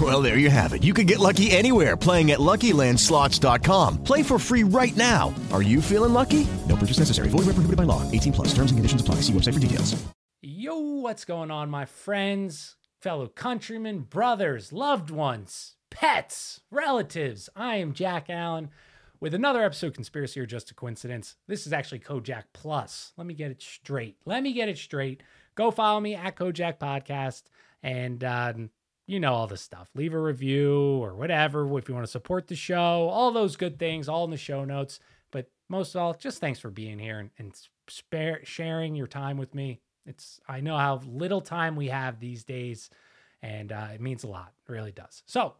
Well, there you have it. You can get lucky anywhere playing at LuckyLandSlots.com. Play for free right now. Are you feeling lucky? No purchase necessary. Void where prohibited by law. 18 plus. Terms and conditions apply. See website for details. Yo, what's going on, my friends, fellow countrymen, brothers, loved ones, pets, relatives? I am Jack Allen with another episode of Conspiracy or Just a Coincidence. This is actually Kojak Plus. Let me get it straight. Let me get it straight. Go follow me at Kojak Podcast and um, you know all this stuff. Leave a review or whatever if you want to support the show. All those good things, all in the show notes. But most of all, just thanks for being here and, and spare, sharing your time with me. It's I know how little time we have these days, and uh, it means a lot. It really does. So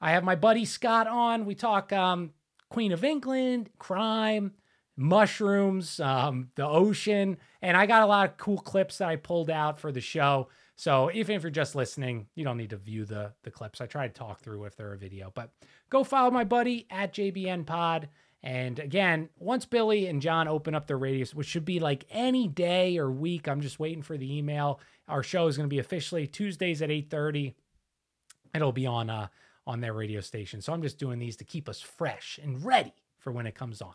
I have my buddy Scott on. We talk um, Queen of England, crime, mushrooms, um, the ocean, and I got a lot of cool clips that I pulled out for the show. So even if you're just listening, you don't need to view the the clips. I try to talk through if they're a video, but go follow my buddy at JBN Pod. And again, once Billy and John open up their radios, which should be like any day or week, I'm just waiting for the email. Our show is going to be officially Tuesdays at 8:30. It'll be on uh on their radio station. So I'm just doing these to keep us fresh and ready for when it comes on.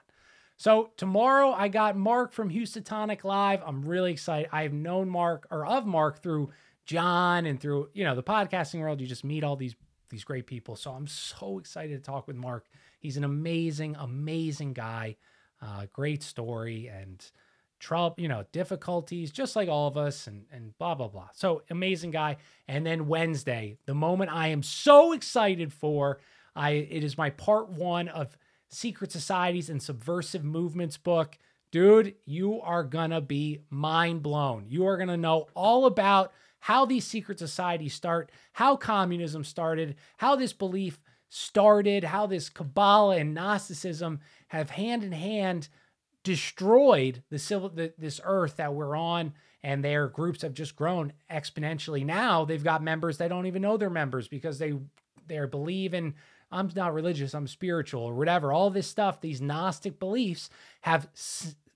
So tomorrow I got Mark from Houstonic Live. I'm really excited. I've known Mark or of Mark through John and through, you know, the podcasting world. You just meet all these these great people. So I'm so excited to talk with Mark. He's an amazing, amazing guy. Uh, great story and trouble, you know, difficulties, just like all of us, and and blah blah blah. So amazing guy. And then Wednesday, the moment I am so excited for, I it is my part one of Secret Societies and Subversive Movements book. Dude, you are gonna be mind blown. You are gonna know all about how these secret societies start, how communism started, how this belief started, how this Kabbalah and Gnosticism have hand in hand destroyed the civil the, this earth that we're on and their groups have just grown exponentially. Now they've got members that don't even know they're members because they they believe in i'm not religious i'm spiritual or whatever. All this stuff these gnostic beliefs have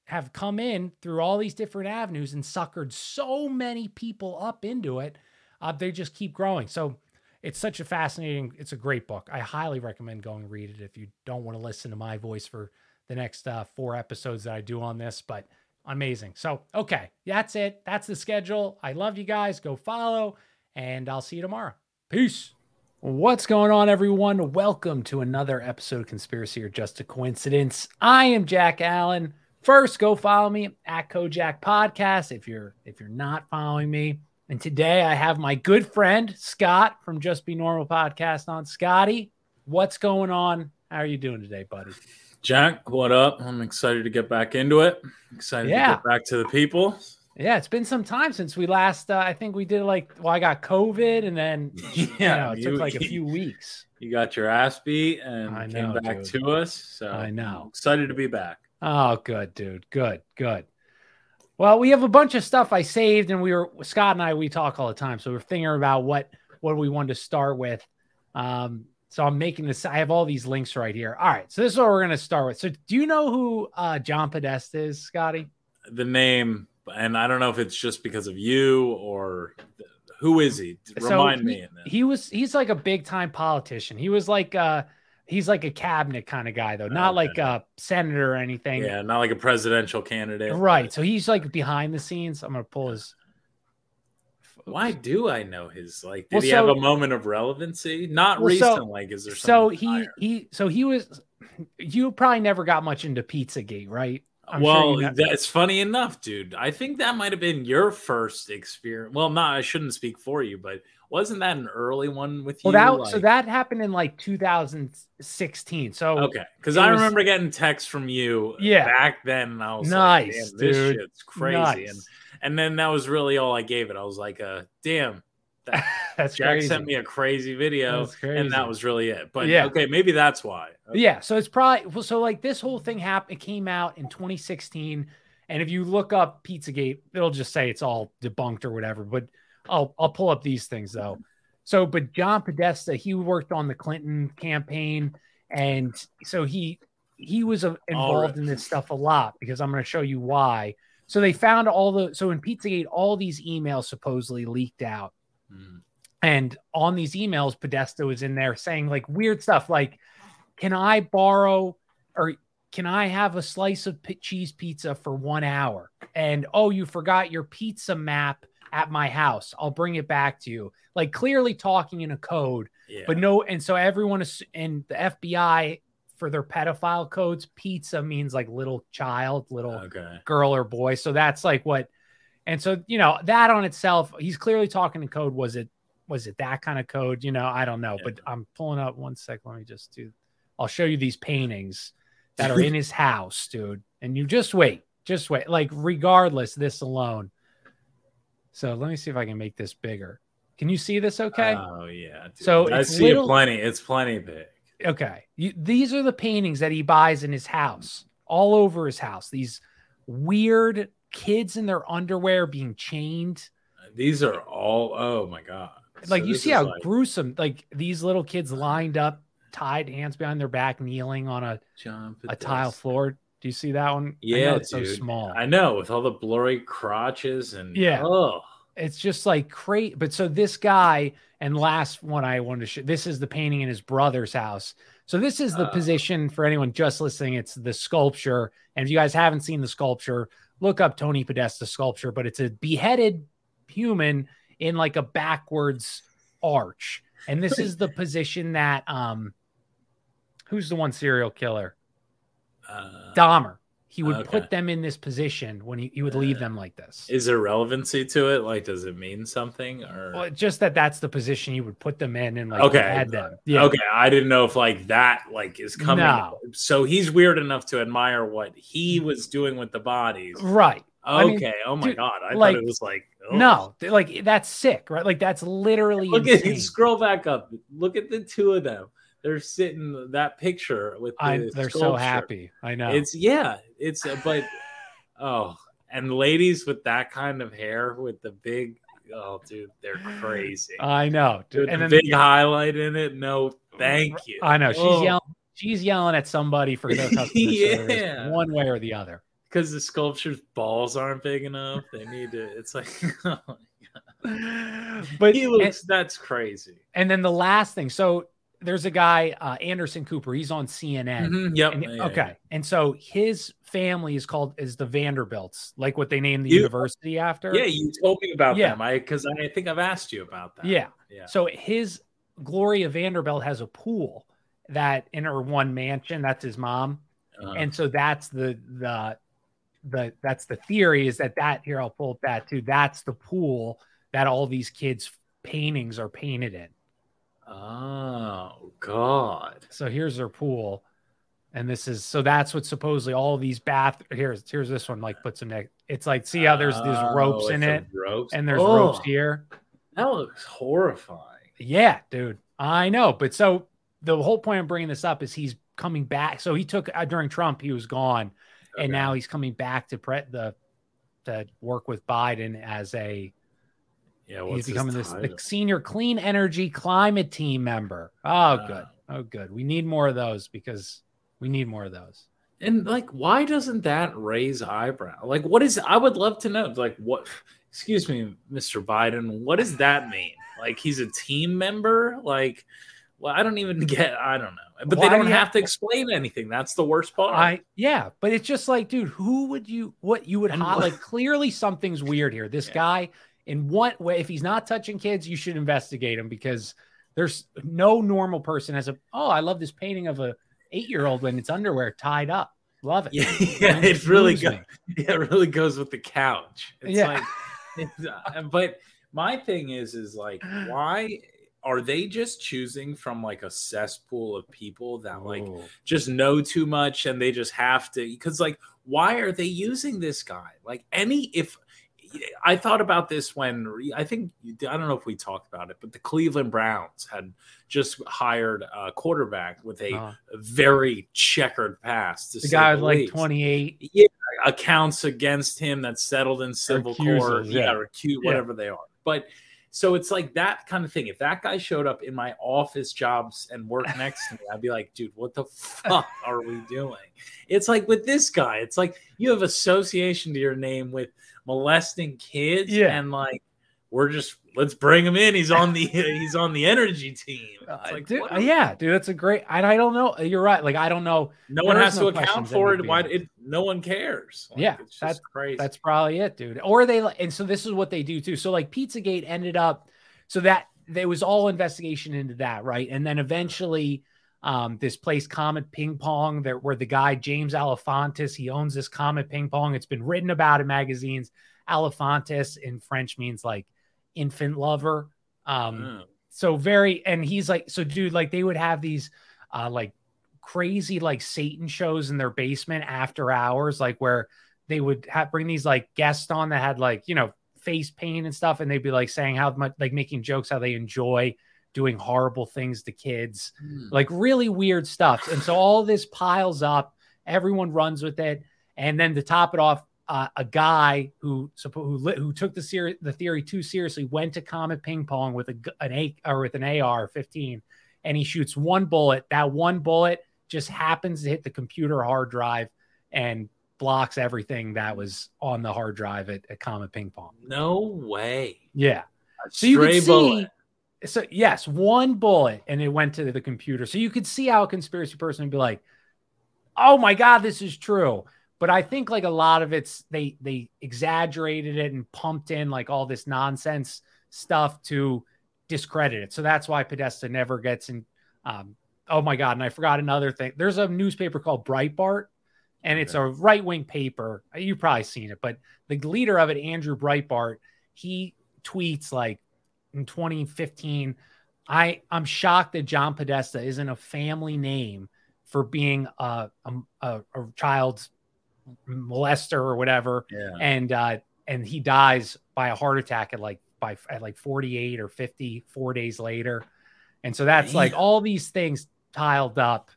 have come in through all these different avenues and suckered so many people up into it uh, they just keep growing so it's such a fascinating it's a great book i highly recommend going read it if you don't want to listen to my voice for the next uh, four episodes that I do on this, but amazing. So, okay, that's it. That's the schedule. I love you guys. Go follow, and I'll see you tomorrow. Peace. What's going on, everyone? Welcome to another episode of Conspiracy or Just a Coincidence. I am Jack Allen. First, go follow me at Kojak Podcast if you're if you're not following me. And today I have my good friend Scott from Just Be Normal Podcast on. Scotty, what's going on? How are you doing today, buddy? Jack, what up? I'm excited to get back into it. Excited yeah. to get back to the people. Yeah, it's been some time since we last. Uh, I think we did like. Well, I got COVID, and then yeah, you know, it you, took like a few weeks. You got your ass beat and know, came back dude. to us. So I know. Excited to be back. Oh, good, dude. Good, good. Well, we have a bunch of stuff I saved, and we were Scott and I. We talk all the time, so we're thinking about what what we wanted to start with. Um, so I'm making this. I have all these links right here. All right. So this is what we're going to start with. So do you know who uh, John Podesta is, Scotty? The name, and I don't know if it's just because of you or who is he? Remind so he, me. He was. He's like a big time politician. He was like. Uh, he's like a cabinet kind of guy though, not okay. like a senator or anything. Yeah, not like a presidential candidate. Right. So he's like behind the scenes. I'm gonna pull his why do I know his like? Did well, he so, have a moment of relevancy? Not well, recent. So, like, is there? So he higher? he so he was. You probably never got much into PizzaGate, right? I'm well, sure that's funny enough, dude. I think that might have been your first experience. Well, not I shouldn't speak for you, but wasn't that an early one with well, you? that so that happened in like 2016. So okay, because I was- remember getting texts from you. Yeah. back then, and I was Nice, like, "Damn, this dude. shit's crazy." Nice. And and then that was really all I gave it. I was like, uh, "Damn." That, That's Jack crazy. sent me a crazy video, crazy. and that was really it. But Yeah. okay, maybe that's why. Okay. Yeah, so it's probably well, so like this whole thing happened. It came out in 2016, and if you look up Pizzagate, it'll just say it's all debunked or whatever. But I'll I'll pull up these things though. So, but John Podesta, he worked on the Clinton campaign, and so he he was involved right. in this stuff a lot because I'm going to show you why. So they found all the so in Pizzagate, all these emails supposedly leaked out. Mm. And on these emails, Podesta was in there saying like weird stuff like, Can I borrow or can I have a slice of p- cheese pizza for one hour? And oh, you forgot your pizza map at my house. I'll bring it back to you. Like clearly talking in a code, Yeah. but no. And so everyone is in the FBI for their pedophile codes, pizza means like little child, little okay. girl or boy. So that's like what, and so you know that on itself, he's clearly talking in code. Was it was it that kind of code? You know, I don't know, but I'm pulling up one sec. Let me just do. I'll show you these paintings that are in his house, dude. And you just wait, just wait. Like regardless, this alone. So let me see if I can make this bigger. Can you see this? Okay. Oh yeah. dude. So I it's see little- it plenty. It's plenty big. okay you, these are the paintings that he buys in his house all over his house these weird kids in their underwear being chained These are all. Oh my god. like So you see how like gruesome like these little kids lined up tied hands behind their back kneeling on a, John a tile floor do you see that one I know Yeah, it's dude. so small I know with all the blurry crotches and Yeah. Oh, it's just like crazy. But so this guy, and last one I wanted to show this is the painting in his brother's house. So this is the Uh. position for anyone just listening. It's the sculpture. And if you guys haven't seen the sculpture, look up Tony Podesta sculpture, but it's a beheaded human in like a backwards arch. And this is the position that um who's the one serial killer? uh, Dahmer. He would okay. put them in this position when he, he would leave them like this. is there relevancy to it? Like, does it mean something? Or Well, just that that's the position you would put them in and like Okay. had them. Yeah. okay, I didn't know if like that like is coming. No. So he's weird enough to admire what he mm-hmm. was doing with the bodies. Right. I Okay. mean, oh my dude, god, I like, thought it was like oh. No, like that's sick, right? Like that's literally Look at insane. scroll back up. Look at the two of them. They're sitting that picture with the I, they're so happy. I know. It's yeah, it's uh, but oh, and ladies with that kind of hair with the big oh dude, they're crazy. I know. Dude. And the big highlight in it. No, thank you. I know she's Oh, yelling. She's yelling at somebody for their customer service, Yeah. one way or the other. because the sculpture's balls aren't big enough. They need to. It's like, oh. But he looks. that's crazy. And then the last thing. So there's a guy, uh, Anderson Cooper. He's on CNN. Mhm, Yep. And- yeah, okay. And so his family is called is the Vanderbilts, like what they named the You- university after. Yeah, you told me about Yeah. them. I because I think I've asked you about that. Yeah. Yeah. So his Gloria Vanderbilt has a pool that in her one mansion. That's his mom, Uh, and so that's the the the that's the theory is that that here I'll pull up that too. That's the pool that all these kids' paintings are painted in. Oh God. So here's their pool, and this is so that's what supposedly all these bath here's here's this one like puts them next. It's like see how there's these Oh, ropes with in it, Ropes. and there's Oh, ropes here. That looks horrifying. Yeah, dude. I know. But so the whole point of bringing this up is he's coming back. So he took uh, during Trump, he was gone, Okay. and now he's coming back to pre- the to work with Biden as a Yeah. he's becoming this senior clean energy climate team member. Oh, Wow. good. Oh, good. We need more of those because we need more of those. And like, why doesn't that raise eyebrow? Like, what is? I would love to know. Like, what? Excuse me, Mr. Biden. What does that mean? Like, he's a team member? Like, well, I don't even get. I don't know. But Why they do don't have to explain anything. That's the worst part. I yeah, but it's just like, dude, who would you what you would what- like clearly something's weird here. This Yeah. guy, in what way, if he's not touching kids, you should investigate him because there's no normal person has a oh, I love this painting of a eight year old in its underwear tied up. Love it. Yeah, yeah it really goes. Yeah, it really goes with the couch. It's Yeah. like, it's, uh, but my thing is, is like, why are they just choosing from like a cesspool of people that like Ooh. just know too much and they just have to? Because like, why are they using this guy? Like, any if I thought about this when I think I don't know if we talked about it, but the Cleveland Browns had just hired a quarterback with a Uh, very checkered past. The guy the was like 28. Yeah, accounts against him that settled in civil court, yeah, yeah. or acute, Yeah. whatever they are. But so it's like that kind of thing. If that guy showed up in my office jobs and worked next to me, I'd be like, dude, what the fuck are we doing? It's like with this guy, it's like you have association to your name with molesting kids, Yeah. and like we're just let's bring him in. He's on the he's on the energy team. It's Uh, like, dude, uh, yeah, dude, that's a great. And I don't know. You're right. Like I don't know. no one has is to account for it. Why it, no one cares? Like, Yeah, it's just that's- crazy. That's probably it, dude. Or they and so this is what they do too. So like Pizzagate ended up so that there was all investigation into that, right? And then eventually um this place Comet Ping Pong there where the guy James Alefantis, he owns this Comet Ping Pong. It's been written about in magazines. Alefantis in French means like infant lover. Um Oh. so very and he's like so dude like they would have these uh like crazy like satan shows in their basement after hours like where they would have bring these like guests on that had like you know face paint and stuff and they'd be like saying how much like making jokes how they enjoy doing horrible things to kids Hmm. like really weird stuff and so all this piles up everyone runs with it and then to top it off uh, a guy who who who took the ser- the theory too seriously went to Comet Ping Pong with a an A or with an AR 15 and he shoots one bullet that one bullet just happens to hit the computer hard drive and blocks everything that was on the hard drive at, at Comet Ping Pong No way. yeah A so you stray see bullet. So yes one bullet and it went to the computer. So you could see how a conspiracy person would be like oh my god this is true. But i think like a lot of it's they they exaggerated it and pumped in like all this nonsense stuff to discredit it. So that's why podesta never gets in um oh my god and i forgot another thing. There's a newspaper called breitbart and it's a right-wing paper. You've probably seen it but the leader of it andrew breitbart he tweets like in 2015 i i'm shocked that john podesta isn't a family name for being a, a, a, a child's molester or whatever Yeah. and uh and he dies by a heart attack at like by at like 48 or 54 days later and so that's like all these things tiled up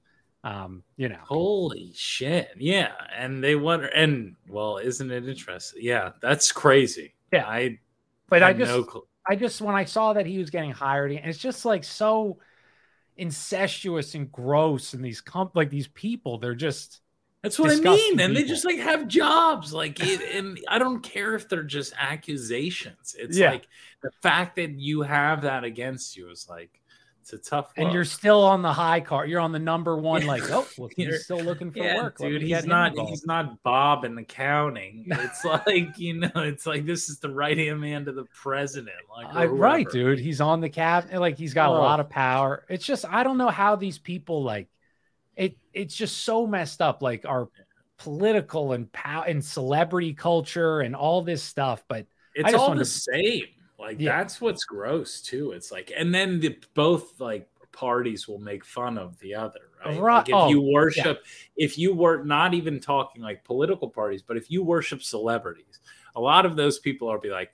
um you know Holy shit. Yeah. And they wonder and well, isn't it interesting? Yeah, that's crazy. Yeah. I but i had just no clue. I just when I saw that he was getting hired, and it's just like so incestuous and gross, and these comp like these people, they're just That's what I mean. And they just like have jobs. Like it, and I don't care if they're just accusations. It's Yeah. like the fact that you have that against you is like it's a tough and you're still on the high card. You're on the number one, like oh, well, he's still looking for yeah, work. Dude. He's not. He's not Bob in accounting. It's like you know. It's like this is the right hand man to the president. Like I, right, dude. He's on the cap, like he's got a Oh. lot of power. It's just I don't know how these people like it. It's just so messed up. Like our political and power and celebrity culture and all this stuff. But It's all the to- same. Like Yeah. that's what's gross too. It's like, and then the both like parties will make fun of the other, right? Right. Like if Oh, you worship, if you were not even talking like political parties, but if you worship celebrities, a lot of those people are be like,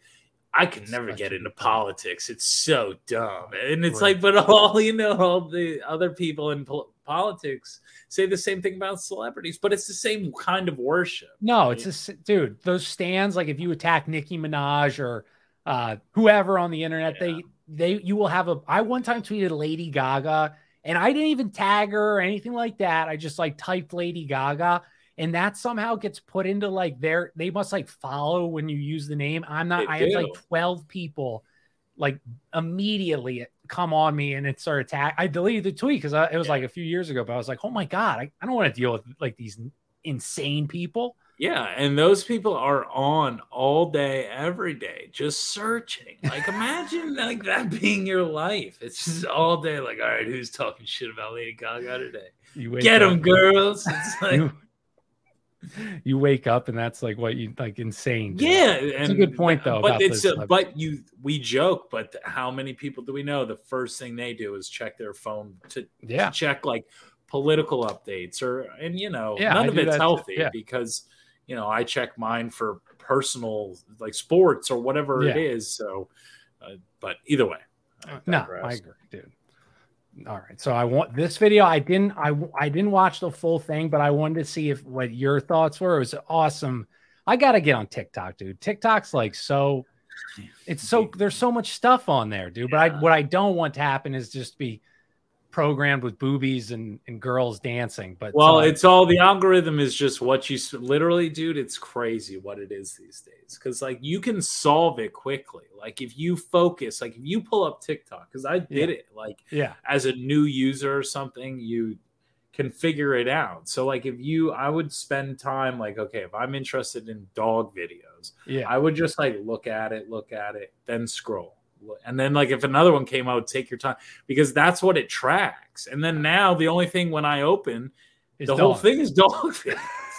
I could never get into politics. It's so dumb. And it's Right. like, but all you know, all the other people in pol- politics say the same thing about celebrities, but it's the same kind of worship. No, right? it's a dude, those stands, like if you attack Nicki Minaj or uh whoever on the internet, Yeah. they they you will have a I one time tweeted Lady Gaga and I didn't even tag her or anything like that. I just like typed Lady Gaga and that somehow gets put into like their they must like follow when you use the name. I'm not They I had like 12 people like immediately come on me and it started attack. I deleted the tweet because it was Yeah. like a few years ago, but I was like, oh my god, I, I don't want to deal with like these insane people. Yeah, and those people are on all day, every day, just searching. Like, imagine like that being your life. It's just all day. Like, all right, who's talking shit about Lady Gaga today? You wake Get them, girls. It's like, you, you wake up and that's like what you like insane. dude. Yeah, It's a good point though. But about it's uh, but you we joke, but how many people do we know? The first thing they do is check their phone to, to check like political updates or and you know Yeah, none I of it's healthy yeah. because you know I check mine for personal like sports or whatever it Yeah. is. So, uh, but either way, I no, digress. I agree, dude. All right, so I want this video. I didn't, I, I didn't watch the full thing, but I wanted to see if what your thoughts were. It was awesome. I gotta get on TikTok, dude. TikTok's like so, it's so there's so much stuff on there, dude. But I, what I don't want to happen is just be programmed with boobies and and girls dancing. But Well, it's all the algorithm is just what you literally, dude. It's crazy what it is these days because like you can solve it quickly. Like if you focus, like if you pull up TikTok, because I did Yeah. it like yeah, as a new user or something, you can figure it out. So like if you, I would spend time like okay, if I'm interested in dog videos, yeah, I would just like look at it, look at it, then scroll. And then like if another one came out, take your time because that's what it tracks. And then now the only thing when I open It's the whole thing is dog videos.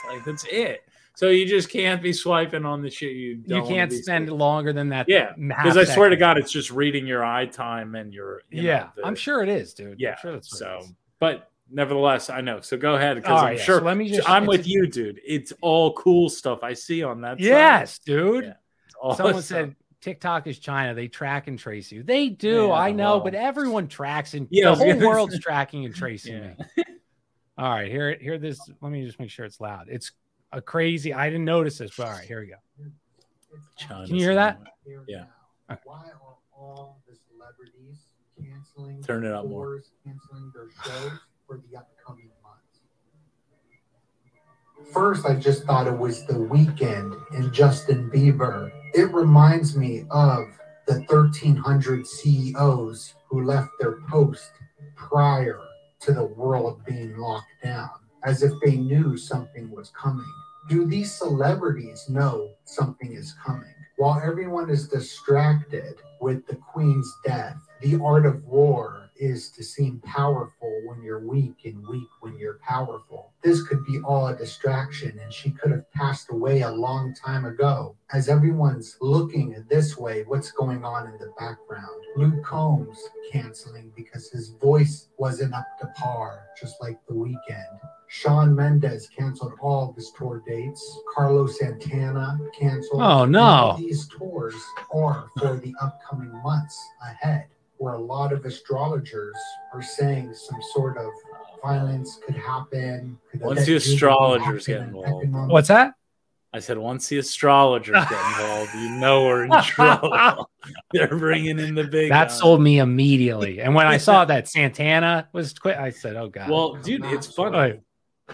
like that's it. So you just can't be swiping on the shit you you can't spend seeing. longer than that. Yeah, because I swear to. God, it's just reading your eye time and your you know, yeah, the- I'm sure it is, dude. I'm Yeah. sure so, but nevertheless, I know. So go ahead because I'm right, sure. so let me just- I'm with you, dude. It's all cool stuff I see on that. Yes, dude. Yeah. It's Someone said TikTok is China. They track and trace you. They do. Yeah, I know, well. but everyone tracks and Yeah, the whole world's say- tracking and tracing Yeah. me. All right, here, here. This. Let me just make sure it's loud. It's a crazy. I didn't notice this, but all right, here we go. China's Can you hear that? Yeah. Okay. Why are all the celebrities canceling Turn it their up more. tours, canceling their shows for the upcoming months? First, I just thought it was the Weeknd and Justin Bieber. It reminds me of the 1300 CEOs who left their post prior to the world being locked down, as if they knew something was coming. Do these celebrities know something is coming? While everyone is distracted with the Queen's death, the art of war is to seem powerful when you're weak and weak when you're powerful. This could be all a distraction, and she could have passed away a long time ago. As everyone's looking this way, what's going on in the background? Luke Combs canceling because his voice wasn't up to par, just like the Weeknd. Shawn Mendes canceled all of his tour dates. Carlos Santana canceled. Oh, no. These tours are for the upcoming months ahead, where a lot of astrologers are saying some sort of violence could happen. Could Once the astrologers get involved. economic What's that? I said once the astrologers get involved, you know we're in trouble. They're bringing in the big. That guns. sold me immediately. And when I saw that Santana was quit, I said, "Oh God." Well, dude, it's funny.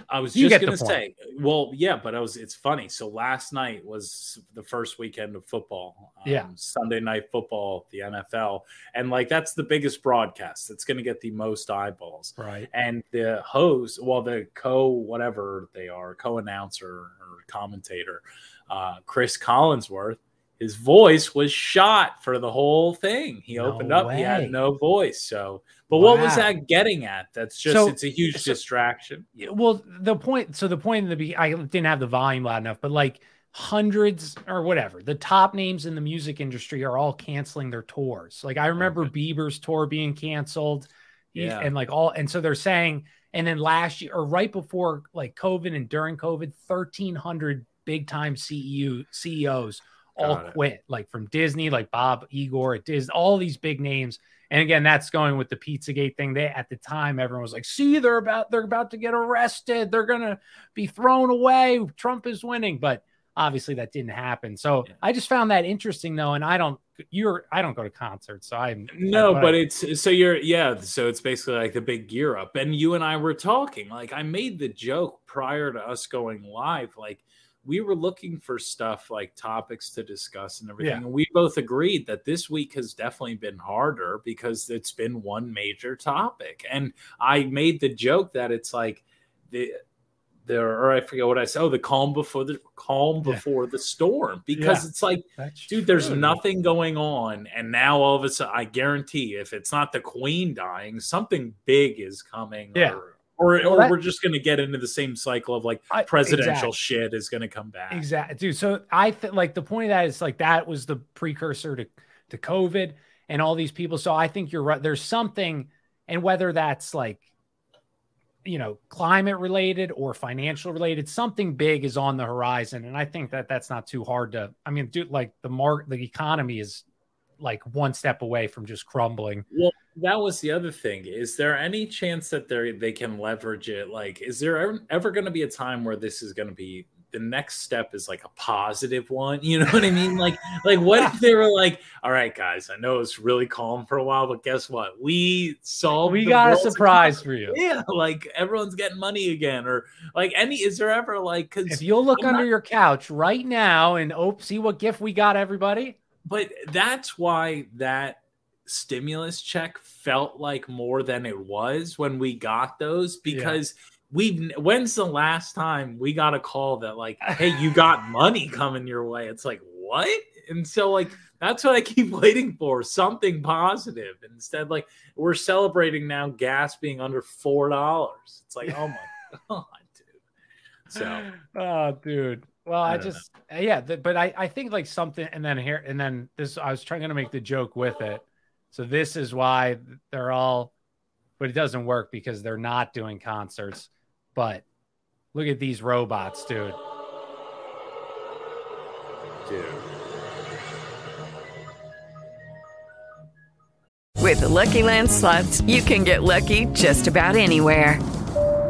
I was You just gonna say, well, yeah, but I was. It's funny. So last night was the first weekend of football. um, Yeah. Sunday night football, the NFL, and like that's the biggest broadcast. It's going to get the most eyeballs. right. And the host, well, the co whatever they are, co-announcer or commentator, uh, Chris Collinsworth, his voice was shot for the whole thing. He No opened up, he had no voice. So, but what was that getting at? That's just So- it's a huge so- distraction. Well, the point. So the point in the be, I didn't have the volume loud enough, but like hundreds or whatever, the top names in the music industry are all canceling their tours. Like I remember Bieber's tour being canceled, Yeah. and like all, and so they're saying, and then last year or right before like COVID and during COVID, thirteen hundred big time CEO CEOs all quit, like from Disney, like Bob Iger at Disney, all these big names. And again, that's going with the Pizzagate thing. They at the time, everyone was like, "See, they're about they're about to get arrested. They're gonna be thrown away. Trump is winning." But obviously, that didn't happen. So Yeah. I just found that interesting, though. And I don't, you're, I don't go to concerts, so I'm No, I- but it's so you're yeah, so it's basically like the big gear up. And you and I were talking. Like I made the joke prior to us going live, like we were looking for stuff like topics to discuss and everything. Yeah. And we both agreed that this week has definitely been harder because it's been one major topic. And I made the joke that it's like the there or I forget what I said. Oh, the calm before the calm Yeah. before the storm. Because Yeah. it's like that's Dude, there's true. nothing going on, and now all of a sudden, I guarantee, if it's not the queen dying, something big is coming, Yeah. or, or or that- we're just going to get into the same cycle of like I- presidential exactly. shit is going to come back. Exactly, dude. So I think like the point of that is like that was the precursor to to COVID and all these people. So I think you're right. There's something, and whether that's like, you know, climate related or financial related, something big is on the horizon, and I think that that's not too hard to. I mean, dude, like the mark, the economy is like one step away from just crumbling. Well, that was the other thing. Is there any chance that they they can leverage it? Like, is there ever, ever going to be a time where this is going to be the next step is like a positive one? You know what I mean? Like, like what if they were like, all right, guys, I know it's really calm for a while, but guess what? We solved. We got a surprise economy." for you. Yeah, like everyone's getting money again, or like any. Is there ever like because If you'll look I'm under not- your couch right now and oh, see what gift we got, everybody. But that's why that stimulus check felt like more than it was when we got those because we've when's the last time we got a call that like hey you got money coming your way? It's like what? And so like that's what i keep waiting for something positive. Instead like we're celebrating now gas being under four dollars. It's like oh my god dude. So oh, dude. Well, I, I don't know. just uh, yeah, th- but I I think like something, and then here and then this. I was trying to make the joke with it. So this is why they're all, but it doesn't work because they're not doing concerts. But look at these robots, dude. dude With the Lucky Land slots, you can get lucky just about anywhere.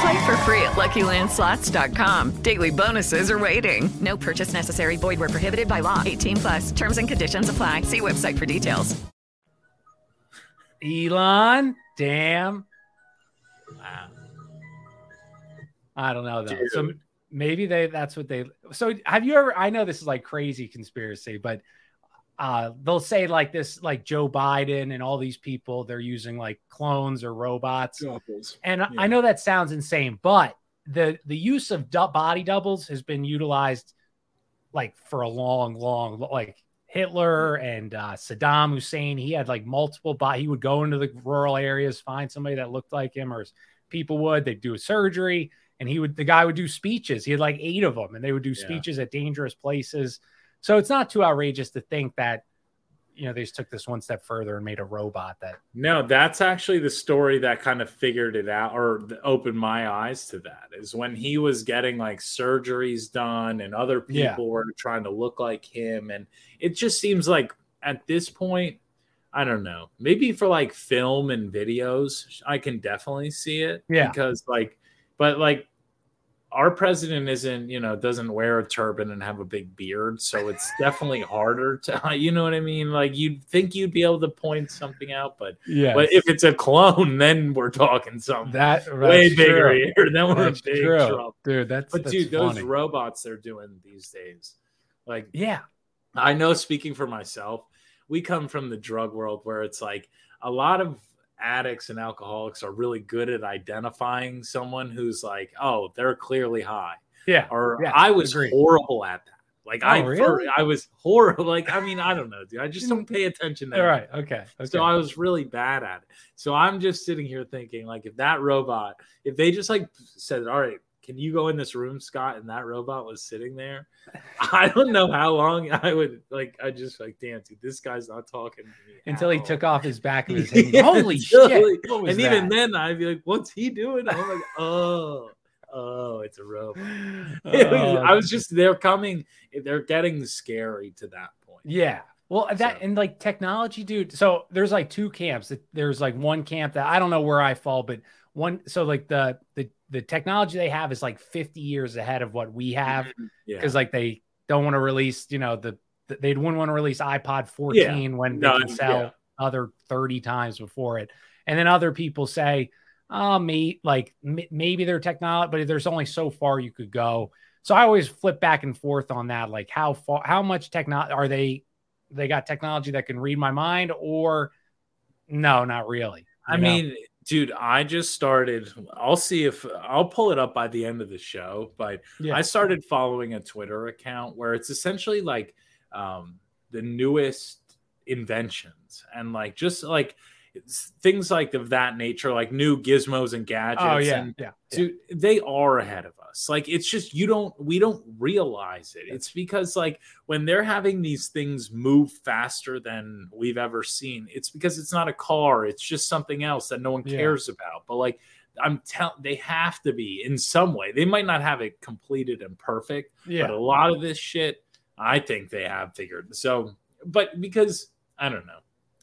Play for free at LuckyLandSlots.com. Daily bonuses are waiting. No purchase necessary. Void where prohibited by law. 18 plus. Terms and conditions apply. See website for details. Elon, damn. Wow. I don't know though. So maybe they that's what they so have you ever I know this is like crazy conspiracy, but uh they'll say like this like Joe Biden and all these people they're using like clones or robots. And I- I know that sounds insane, but the the use of du- body doubles has been utilized like for a long, long like Hitler and uh, Saddam Hussein. He had like multiple body. He would go into the rural areas, find somebody that looked like him, or people would. They'd do a surgery, and he would. The guy would do speeches. He had like eight of them, and they would do Yeah. speeches at dangerous places. So it's not too outrageous to think that you know they just took this one step further and made a robot that No, that's actually the story that kind of figured it out or opened my eyes to that is when he was getting like surgeries done and other people Yeah. were trying to look like him. And it just seems like at this point, I don't know, maybe for like film and videos, I can definitely see it. Yeah. Because like, but like, our president isn't, you know, doesn't wear a turban and have a big beard, so it's definitely harder to, you know what I mean? Like you'd think you'd be able to point something out, but yeah, but if it's a clone, then we're talking something that way bigger true. here. Then we're in That's big true. trouble, dude. That's But that's dude, those funny. robots they're doing these days, like yeah, I know. Speaking for myself, we come from the drug world where it's like a lot of addicts and alcoholics are really good at identifying someone who's like, oh, they're clearly high. Yeah, Or yeah, I was horrible at that. Like Oh, I, really? I was horrible. Like I mean, I don't know, dude. I just don't pay attention. All right. Okay. Okay. So I was really bad at it. So I'm just sitting here thinking, like, if that robot, if they just like said, "All right, can you go in this room, Scott?" and that robot was sitting there, I don't know how long I would like. I just like, damn, dude, this guy's not talking to me until he all." took off his back of his head. Yeah, Holy until shit! he- What was and even then, I'd be like, "What's he doing?" I'm like, "Oh, oh, it's a robot." Oh, I was just they're coming. They're getting scary to that point. Yeah. Well, that and like technology, dude. So there's like two camps. There's like one camp that I don't know where I fall, but one. So like the the the technology they have is like 50 years ahead of what we have Mm-hmm. Yeah. because like they don't want to release, you know, the, the they wouldn't want to release iPod 14 Yeah. when they can sell yeah. other 30 times before it. And then other people say, oh, me, like m- maybe their technology, but there's only so far you could go. So I always flip back and forth on that. Like how far, how much technology are they? They got technology that can read my mind, or no, not really. I know? mean, dude, I just started. I'll see if I'll pull it up by the end of the show. But Yeah. I started following a Twitter account where it's essentially like um, the newest inventions and like just like things like of that nature, like new gizmos and gadgets. Oh, yeah, and, yeah, yeah. dude, they are ahead of us. Like it's just you don't we don't realize it. It's because like when they're having these things move faster than we've ever seen, it's because it's not a car, it's just something else that no one Yeah. cares about. But like I'm telling they have to be in some way. They might not have it completed and perfect, Yeah. but a lot of this shit I think they have figured. So, but because I don't know.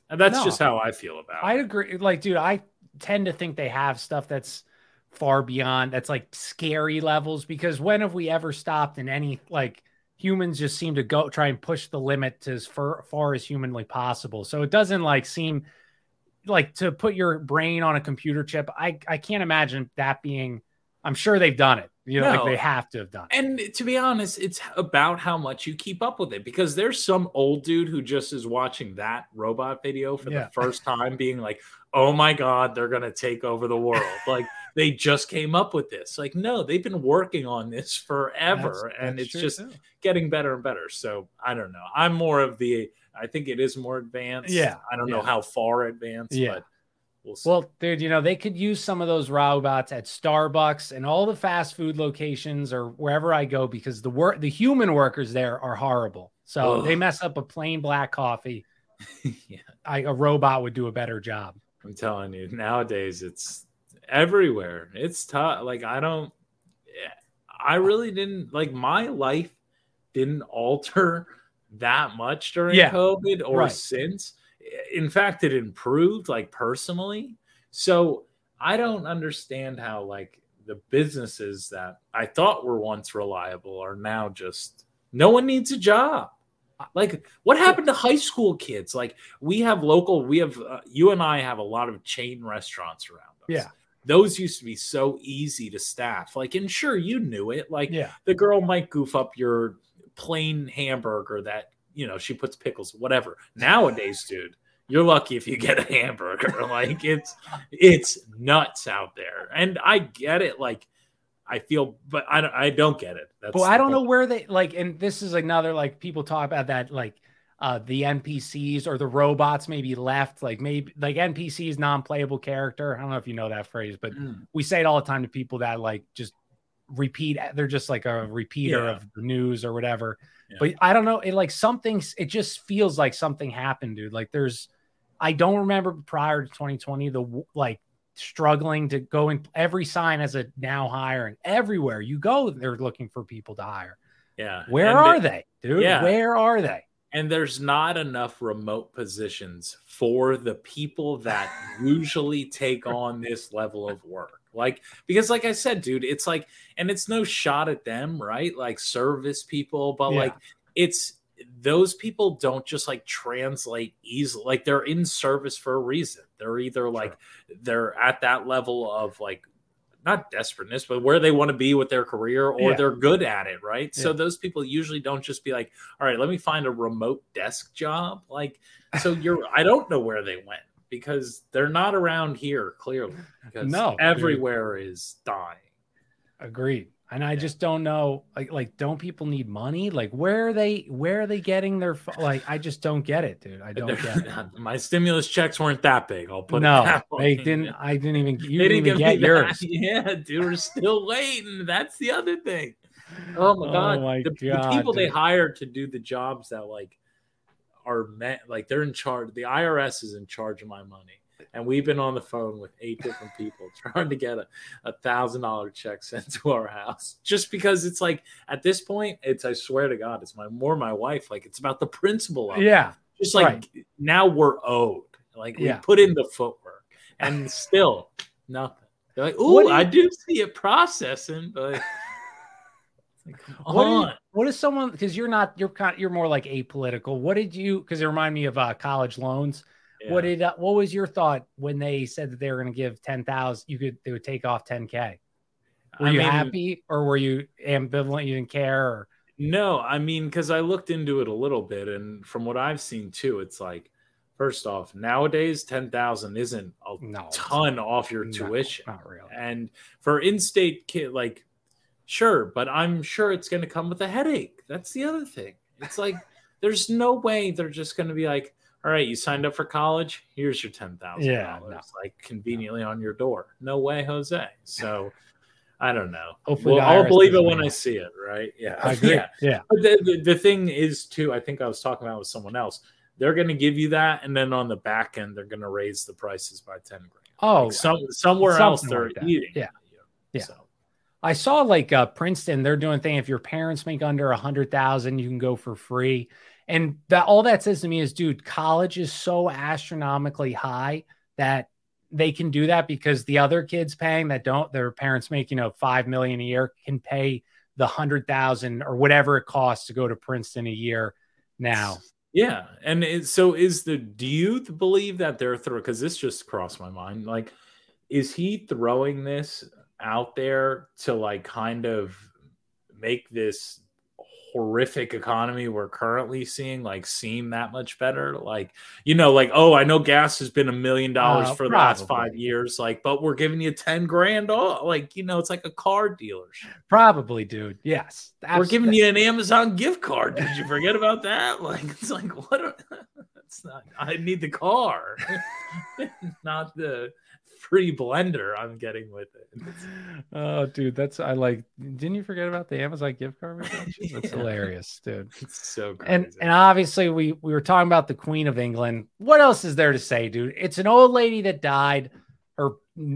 That's No. just how I feel about it. I agree. Like, dude, I tend to think they have stuff that's far beyond that's like scary levels because when have we ever stopped in any like humans just seem to go try and push the limit to as far, far as humanly possible. So it doesn't like seem like to put your brain on a computer chip. I I can't imagine that being. I'm sure they've done it. You know, like they have to have done. It. And to be honest, it's about how much you keep up with it because there's some old dude who just is watching that robot video for Yeah. the first time being like, "Oh my god, they're going to take over the world." like they just came up with this. Like no, they've been working on this forever That's- and that's it's just too. getting better and better. So, I don't know. I'm more of the I think it is more advanced. Yeah, I don't know how far advanced, Yeah. but we'll. Well, dude, you know, they could use some of those robots at Starbucks and all the fast food locations or wherever I go because the work the human workers there are horrible. So Ugh. they mess up a plain black coffee. yeah. I, a robot would do a better job. I'm telling you, nowadays it's everywhere. It's tough. Like I don't I really didn't like my life didn't alter that much during Yeah, COVID or right. since. In fact, it improved like personally. So I don't understand how like the businesses that I thought were once reliable are now just no one needs a job. Like what happened to high school kids? Like we have local, we have uh, you and I have a lot of chain restaurants around us. Yeah. Those used to be so easy to staff. Like, and sure, you knew it. Like, Yeah. the girl might goof up your plain hamburger that you know she puts pickles, whatever. Nowadays, dude, you're lucky if you get a hamburger. like, it's it's nuts out there, and I get it. Like, I feel, but I don't, I don't get it. That's But I don't know where they like, and this is another like people talk about that like uh the NPCs or the robots maybe left, like maybe like NPCs non-playable character. I don't know if you know that phrase, but Mm. we say it all the time to people that like just repeat they're just like a mm-hmm. repeater Yeah. of the news or whatever. Yeah. But I don't know, it like something it just feels like something happened, dude. Like there's I don't remember prior to 2020 the like struggling to go in every sign as a now hiring everywhere you go they're looking for people to hire Yeah. where And are they- they dude Yeah. where are they and there's not enough remote positions for the people that usually take on this level of work like because like i said dude it's like and it's no shot at them right like service people but Yeah. like it's those people don't just like translate easily like they're in service for a reason they're either like they're at that level of like not desperateness, but where they want to be with their career or Yeah. they're good at it, right? So those people usually don't just be like, all right, let me find a remote desk job. Like, so you're, I don't know where they went because they're not around here clearly because No, dude. everywhere is dying. agreed and i just don't know like like don't people need money like where are they where are they getting their like i just don't get it dude i don't get it My stimulus checks weren't that big. I'll put no it they didn't i didn't even you They didn't, even give get that. yours Yeah, dude, we're still waiting. That's the other thing. Oh my god, Oh god, my the, the God, people they dude. hire to do the jobs that like are meant like they're in charge. The IRS is in charge of my money, and we've been on the phone with eight different people trying to get a a thousand dollar check sent to our house just because it's like at this point, it's I swear to God, it's my more my wife. Like it's about the principle of it. yeah Just like Right. now we're owed. Like we Yeah. put in the footwork, and still nothing. They're like, What "Ooh, do I do see it processing, but like, What, what is someone because you're not you're kind you're more like apolitical. What did you because it remind me of uh, college loans. What did uh, what was your thought when they said that they were going to give ten thousand? You could they would take off ten k. Were I you mean- happy or were you ambivalent? You didn't care or No, I mean, because I looked into it a little bit, and from what I've seen too, it's like, first off, nowadays ten thousand isn't a No, ton off your no, tuition, not really. and for in-state kid, like, sure, but I'm sure it's going to come with a headache. That's the other thing. It's like, there's no way they're just going to be like, all right, you signed up for college, here's your ten thousand Yeah, dollars, like conveniently on your door. No way, Jose. So. I don't know. Hopefully Well, I'll believe it when. I see it, right? Yeah. I agree. Yeah. Yeah. But the, the, the thing is, too, I think I was talking about with someone else. They're going to give you that, and then on the back end, they're going to raise the prices by ten grand. Oh, Like some somewhere else they're like eating. Yeah. Yeah. So I saw like uh, Princeton, they're doing thing. If your parents make under a hundred thousand, you can go for free. And that all that says to me is, dude, college is so astronomically high that they can do that because the other kids paying that don't, their parents make, you know, five million a year can pay the hundred thousand or whatever it costs to go to Princeton a year now. yeah, and it, so is the. Do you believe that they're through? Because this just crossed my mind. Like, is he throwing this out there to like kind of make this horrific economy we're currently seeing like seem that much better? Like you know like oh i know gas has been a million dollars Uh, for the last five years like but we're giving you 10 grand off like you know it's like a car dealership. Probably, dude. Yes. we're giving you an amazon gift card. Did you forget about that? Like it's like what a, that's not i need the car. Not the free blender i'm getting with it Oh, dude, that's I like. Didn't you forget about the Amazon gift card redemption? That's Yeah. hilarious, dude. it's so crazy. And and obviously we we were talking about the Queen of England. What else is there to say, dude? It's an old lady that died. Her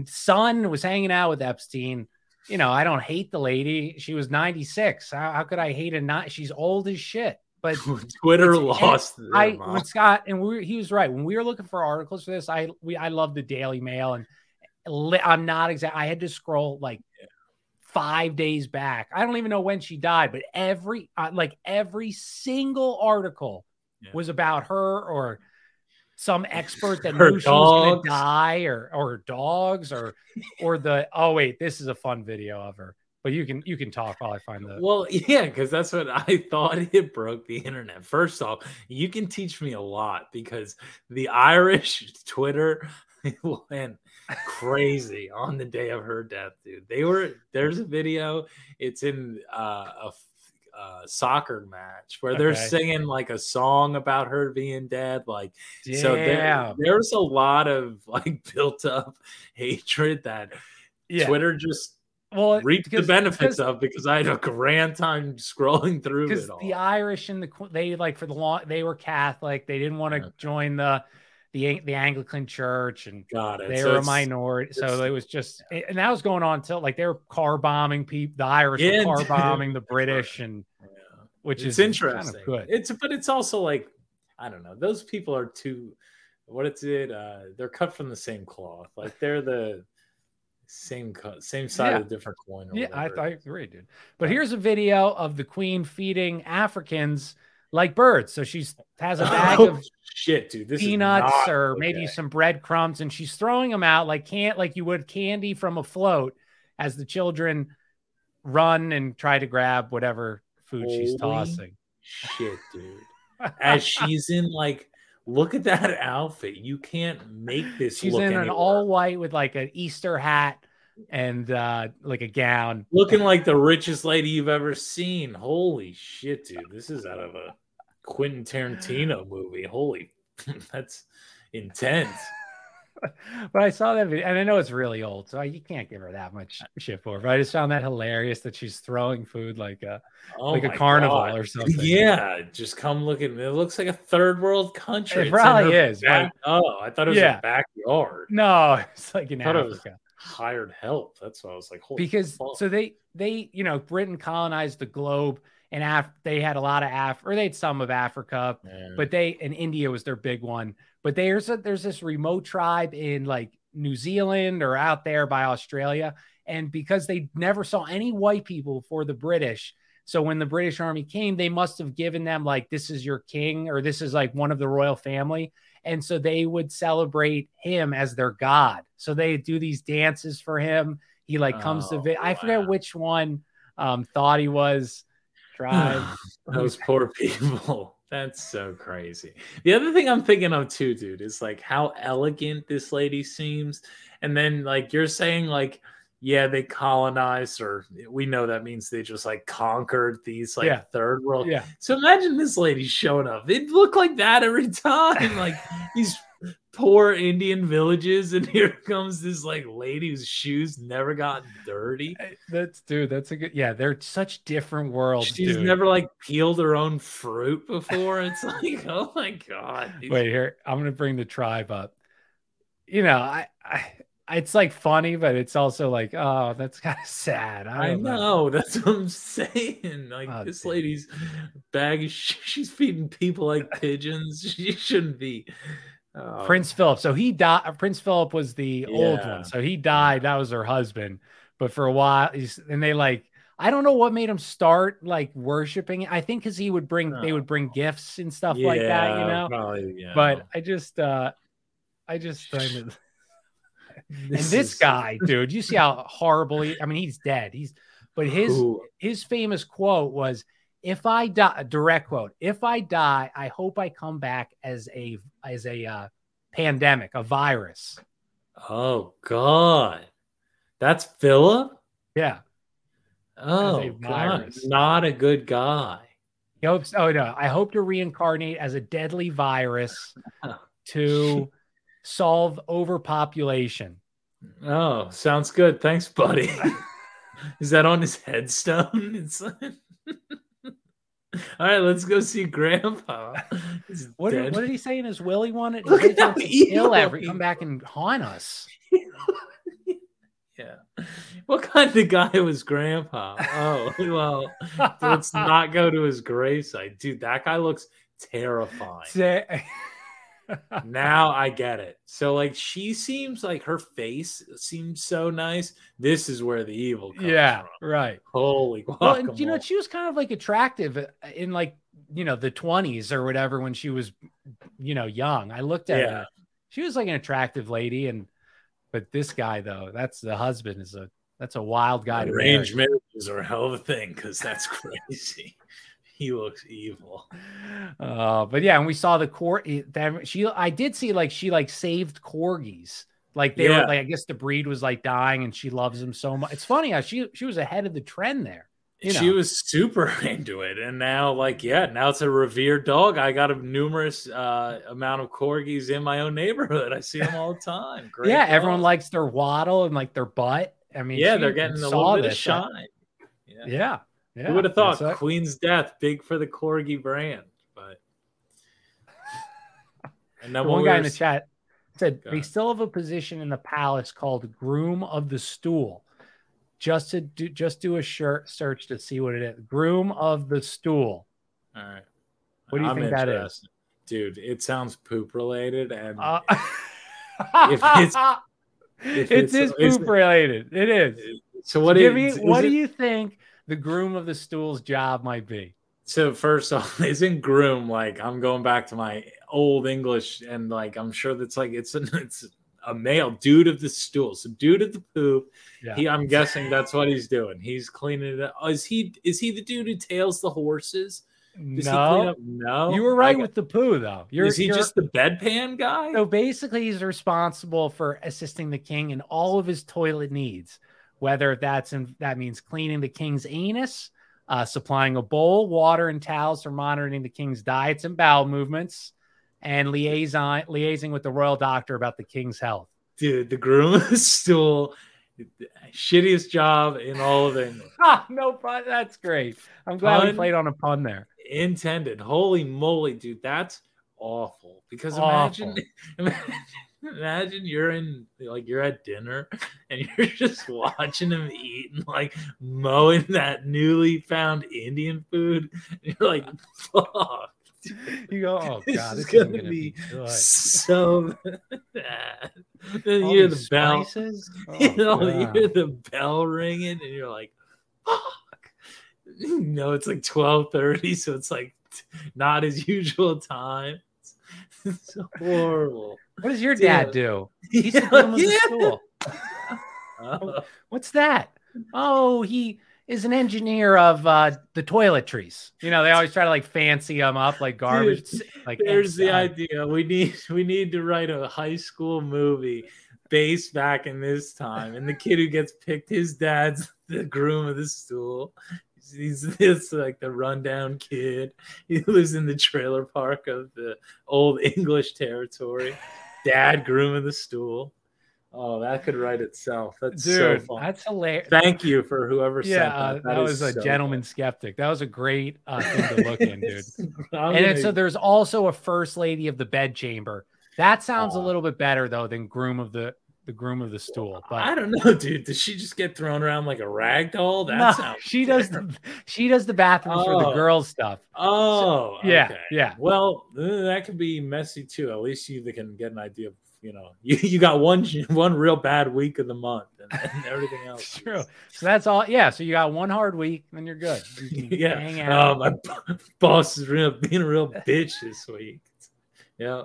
son was hanging out with Epstein. You know, I don't hate the lady. She was 96. How, how could I hate a not? She's old as shit. But twitter lost I when Scott and we were, he was right when we were looking for articles for this. I we I love the Daily Mail and I'm not exact. I had to scroll like five days back. I don't even know when she died, but every uh, like every single article was about her or some expert that Her knew she was going to die or or dogs or or the oh wait this is a fun video of her but you can you can talk while I find the Well, yeah, because that's what I thought it broke the internet. First off, you can teach me a lot because the Irish Twitter went crazy on the day of her death, dude. They were there's a video. It's in uh, a uh, soccer match where they're Okay. singing like a song about her being dead. Like, so there, there's a lot of like built up hatred that Yeah. Twitter just well reaped the benefits of because I had a grand time scrolling through it all. the Irish and the they like for the long they were Catholic. They didn't want to join the the the Anglican Church and Got it. they So were a minority. So it was just and that was going on until like they were car bombing people. The Irish Yeah, were car bombing the British and which it's is interesting. Kind of good. It's but it's also like I don't know. Those people are too. What is it? Uh, they're cut from the same cloth. Like they're the same cut, same side Yeah. of the different coin. Or Yeah, I. I agree, dude. But here's a video of the queen feeding Africans like birds. So she's has a bag Oh, of shit, dude. This peanuts or maybe some breadcrumbs, and she's throwing them out like can't like you would candy from a float as the children run and try to grab whatever food she's tossing. Shit, dude. As she's in like, look at that outfit. You can't make this. She's look in an all white with like an Easter hat and uh like a gown. looking like the richest lady you've ever seen. Holy shit, dude. This is out of a Quentin Tarantino movie. Holy, that's intense. But I saw that video, and I know it's really old, so you can't give her that much shit for it. But I just found that hilarious that she's throwing food like a Oh like a carnival God. or something. Yeah, just come look at me. It looks like a third world country. It It's probably is, back- but- oh, I thought it was Yeah. a backyard. No, it's like in I thought it was Africa. hired help. That's why I was like, holy because fuck. so they they you know Britain colonized the globe and Af- they had a lot of Af or they had some of Africa, but they and India was their big one. But there's a, there's this remote tribe in like New Zealand or out there by Australia, and because they never saw any white people before the British, so when the British Army came, they must have given them like this is your king or this is like one of the royal family, and so they would celebrate him as their god. So they do these dances for him. He like comes to Oh, vi- I forget which one um, thought he was tribe. Those poor people. That's so crazy. The other thing I'm thinking of too, dude, is like how elegant this lady seems. And then like you're saying, like, yeah, they colonized, or we know that means they just like conquered these like Yeah. third world. Yeah. So imagine this lady showing up. It looked like that every time. Like these poor Indian villages, and here comes this like lady whose shoes never got dirty. That's dude. That's a good. Yeah, they're such different worlds. She's dude. never like peeled her own fruit before. It's like, oh my god. these- Wait here. I'm gonna bring the tribe up. You know, I, I it's like funny, but it's also like, oh, that's kind of sad. I, I don't know. That's what I'm saying. Like Oh, this lady's bag is she's feeding people like pigeons. She shouldn't be. Oh, Prince Philip. So he died. Prince Philip was the old one. So he died. That was her husband. But for a while, he's and they like. I don't know what made him start like worshiping. I think because he would bring they would bring gifts and stuff like that, you Oh. Know. probably, yeah. But I just, uh I just it. and This this is- guy, dude, you see how horrible he. I mean, he's dead. He's, but his Who? his famous quote was, "If I die," direct quote, "If I die, I hope I come back as a as a uh, pandemic, a virus." Oh God, that's Philip. Yeah. Oh God, not a good guy. He hopes. Oh no, I hope to reincarnate as a deadly virus to solve overpopulation. Oh, sounds good. Thanks, buddy. Is that on his headstone? It's all right. Let's go see Grandpa. What did, what did he say in his will? He wanted Look he at how to evil kill every come back and haunt us. Yeah. What kind of guy was Grandpa? Oh, well, let's not go to his gravesite. Dude, that guy looks terrifying. Now I get it. So, like, she seems like her face seems so nice. This is where the evil comes yeah, from. right. Holy Well, and, you know, she was kind of like attractive uh, in like you know the twenties or whatever when she was, you know, young. I looked at Yeah. her; she was like an attractive lady, and but this guy though, that's the husband is a that's a wild guy. Arranged marriages are a hell of a thing because that's crazy. He looks evil. Uh, but yeah, and we saw the court. That she, I did see like she like saved corgis. Like they Yeah. were like, I guess the breed was like dying, and she loves them so much. It's funny how she she was ahead of the trend there. You she was super into it and now like yeah now it's a revered dog i got a numerous uh amount of corgis in my own neighborhood i see them all the time Great yeah, dog. everyone likes their waddle and like their butt. I mean, yeah they're getting a little bit of this. shine Yeah, yeah. Who would have thought queen's death big for the corgi brand but and then The when one guy in the chat said they still have a position in the palace called groom of the stool. Just to do, just do a shirt search to see what it is. Groom of the stool. all right What do you I'm think that is? dude it sounds poop related and Uh, if it's if it is it's- poop related. It is. so what Give is- me. What do you think the groom of the stool's job might be? So first off, isn't groom like I'm going back to my old English and like I'm sure that's like it's a it's a male dude of the stool. So dude of the poop. Yeah. He I'm guessing that's what he's doing. He's cleaning it up. Oh, is he is he the dude who tails the horses? Does he clean No. up? No. You were right got- with the poo, though. You're, is he you're- just the bedpan guy? So basically, he's responsible for assisting the king in all of his toilet needs, whether that's in, that means cleaning the king's anus, uh, supplying a bowl, water, and towels for monitoring the king's diets and bowel movements, and liaison liaising with the royal doctor about the king's health. Dude, the groom the stool. Shittiest job in all of England. Ah, no pun. That's great. I'm glad we played on a pun there. intended. Holy moly, dude, that's awful. Because Awful. imagine, imagine Imagine you're in like you're at dinner and you're just watching him eat and like mowing that newly found Indian food. And you're like, fuck. You go, oh god, is this is gonna gonna be be so bad. Then All you hear the bell. you Oh, you hear the bell ringing, and you're like, "Fuck!" No, it's like twelve thirty, so it's like not his usual time. It's horrible. What does your dad Dude. do? He's the Yeah, groom of the yeah. school. Oh, What's that? Oh, he is an engineer of uh, the toiletries. You know, they always try to like fancy them up like garbage. Dude, like There's the idea. We need we need to write a high school movie based back in this time, and the kid who gets picked, his dad's the groom of the stool. He's this like the rundown kid. He lives in the trailer park of the old English territory. Dad, groom of the stool. Oh, that could write itself. That's Dude, so fun. that's hilarious. Thank you for whoever said Yeah, uh, that. that, is was a so gentleman skeptic. That was a great uh, thing to look in, dude. And so there's also a first lady of the bedchamber. That sounds a little bit better though than groom of the the groom of the stool. But I don't know, dude. Does she just get thrown around like a rag doll? That No, sounds she does the, she does the bathrooms for the Oh. girls stuff. Oh, yeah, okay. yeah. Well, that could be messy too. At least you can get an idea of, you know, you, you got one one real bad week of the month, and, and everything else. True. So that's all. Yeah. So you got one hard week, then you're good. You yeah. Hang Oh, out. my b- boss is real being a real bitch this week. Yeah.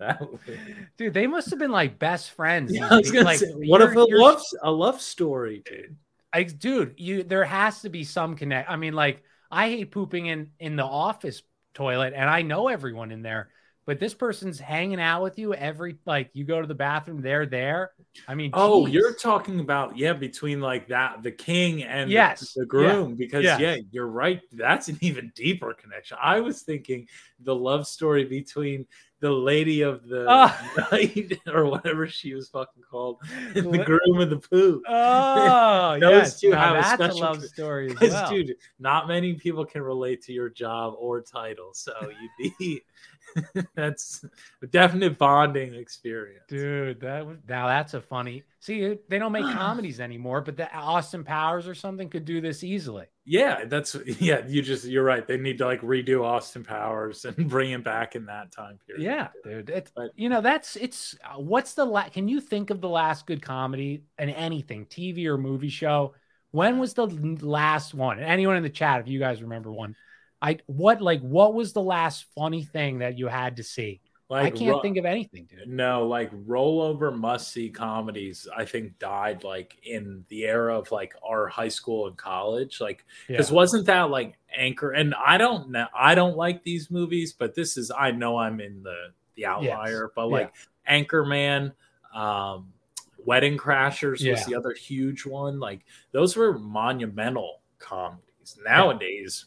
Dude, they must have been like best friends. Yeah, I was gonna like, say, what if a love a love story, dude? I, dude, you there has to be some connect. I mean, like I hate pooping in in the office toilet, and I know everyone in there. But this person's hanging out with you every like you go to the bathroom, they're there. I mean, Oh, geez. you're talking about yeah, between like that the king and Yes, the, yeah, groom because yes. yeah, you're right. That's an even deeper connection. I was thinking the love story between the lady of the Ah. night or whatever she was fucking called, and the groom of the poo. Oh, those yes. two Now have a that's a special love con- story well. dude. Not many people can relate to your job or title, so you'd be. that's a definite bonding experience. Dude, that was, now that's a funny. See, they don't make comedies anymore, but the Austin Powers or something could do this easily. Yeah, that's yeah. You just you're right. They need to like redo Austin Powers and bring him back in that time period. Yeah, dude. It's you know that's it's what's the la- can you think of the last good comedy and anything TV or movie show? When was the last one? And anyone in the chat, if you guys remember one, I what like what was the last funny thing that you had to see? Like I can't ro- think of anything, dude. No, like rollover must see comedies. I think died like in the era of like our high school and college. Like because Yeah. wasn't that like Anchor? And I don't know. I don't like these movies, but this is I know I'm in the the outlier. But Yeah. like Anchorman, um, Wedding Crashers was the other huge one. Like those were monumental comedies. Nowadays,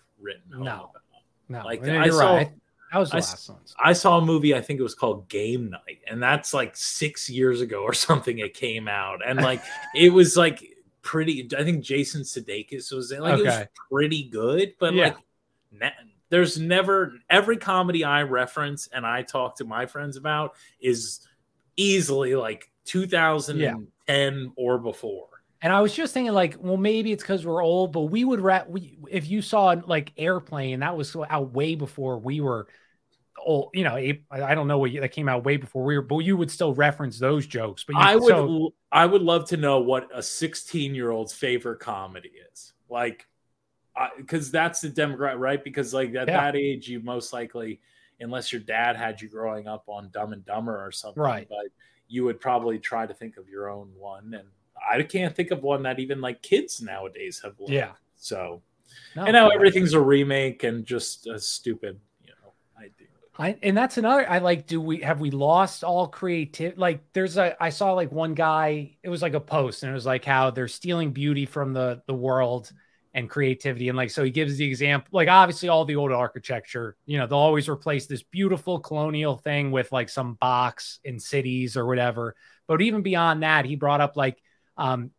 written. No. No, Like yeah, I saw, right. That was the I, last one. I saw a movie. I think it was called Game Night, and that's like six years ago or something. It came out, and like it was like pretty. I think Jason Sudeikis was in. Like it was pretty good, but Yeah. like ne- there's never every comedy I reference and I talk to my friends about is easily like 2010 or before. And I was just thinking, like, well, maybe it's because we're old, but we would, ra- we if you saw like Airplane, that was out way before we were old. You know, I don't know what you, that came out way before we were, but you would still reference those jokes. But you, I would so- I would love to know what a 16 year old's favorite comedy is. Like because that's the demographic, right? Because like at Yeah. that age, you most likely, unless your dad had you growing up on Dumb and Dumber or something, Right. But you would probably try to think of your own one, and I can't think of one that even like kids nowadays have. Loved. Yeah. So, No, and now everything's a remake and just a stupid, you know. I, and that's another I like do we have we lost all creative like there's a I saw like one guy it was like a post and it was like how they're stealing beauty from the the world and creativity and like so he gives the example like obviously all the old architecture you know they'll always replace this beautiful colonial thing with like some box in cities or whatever but even beyond that he brought up like um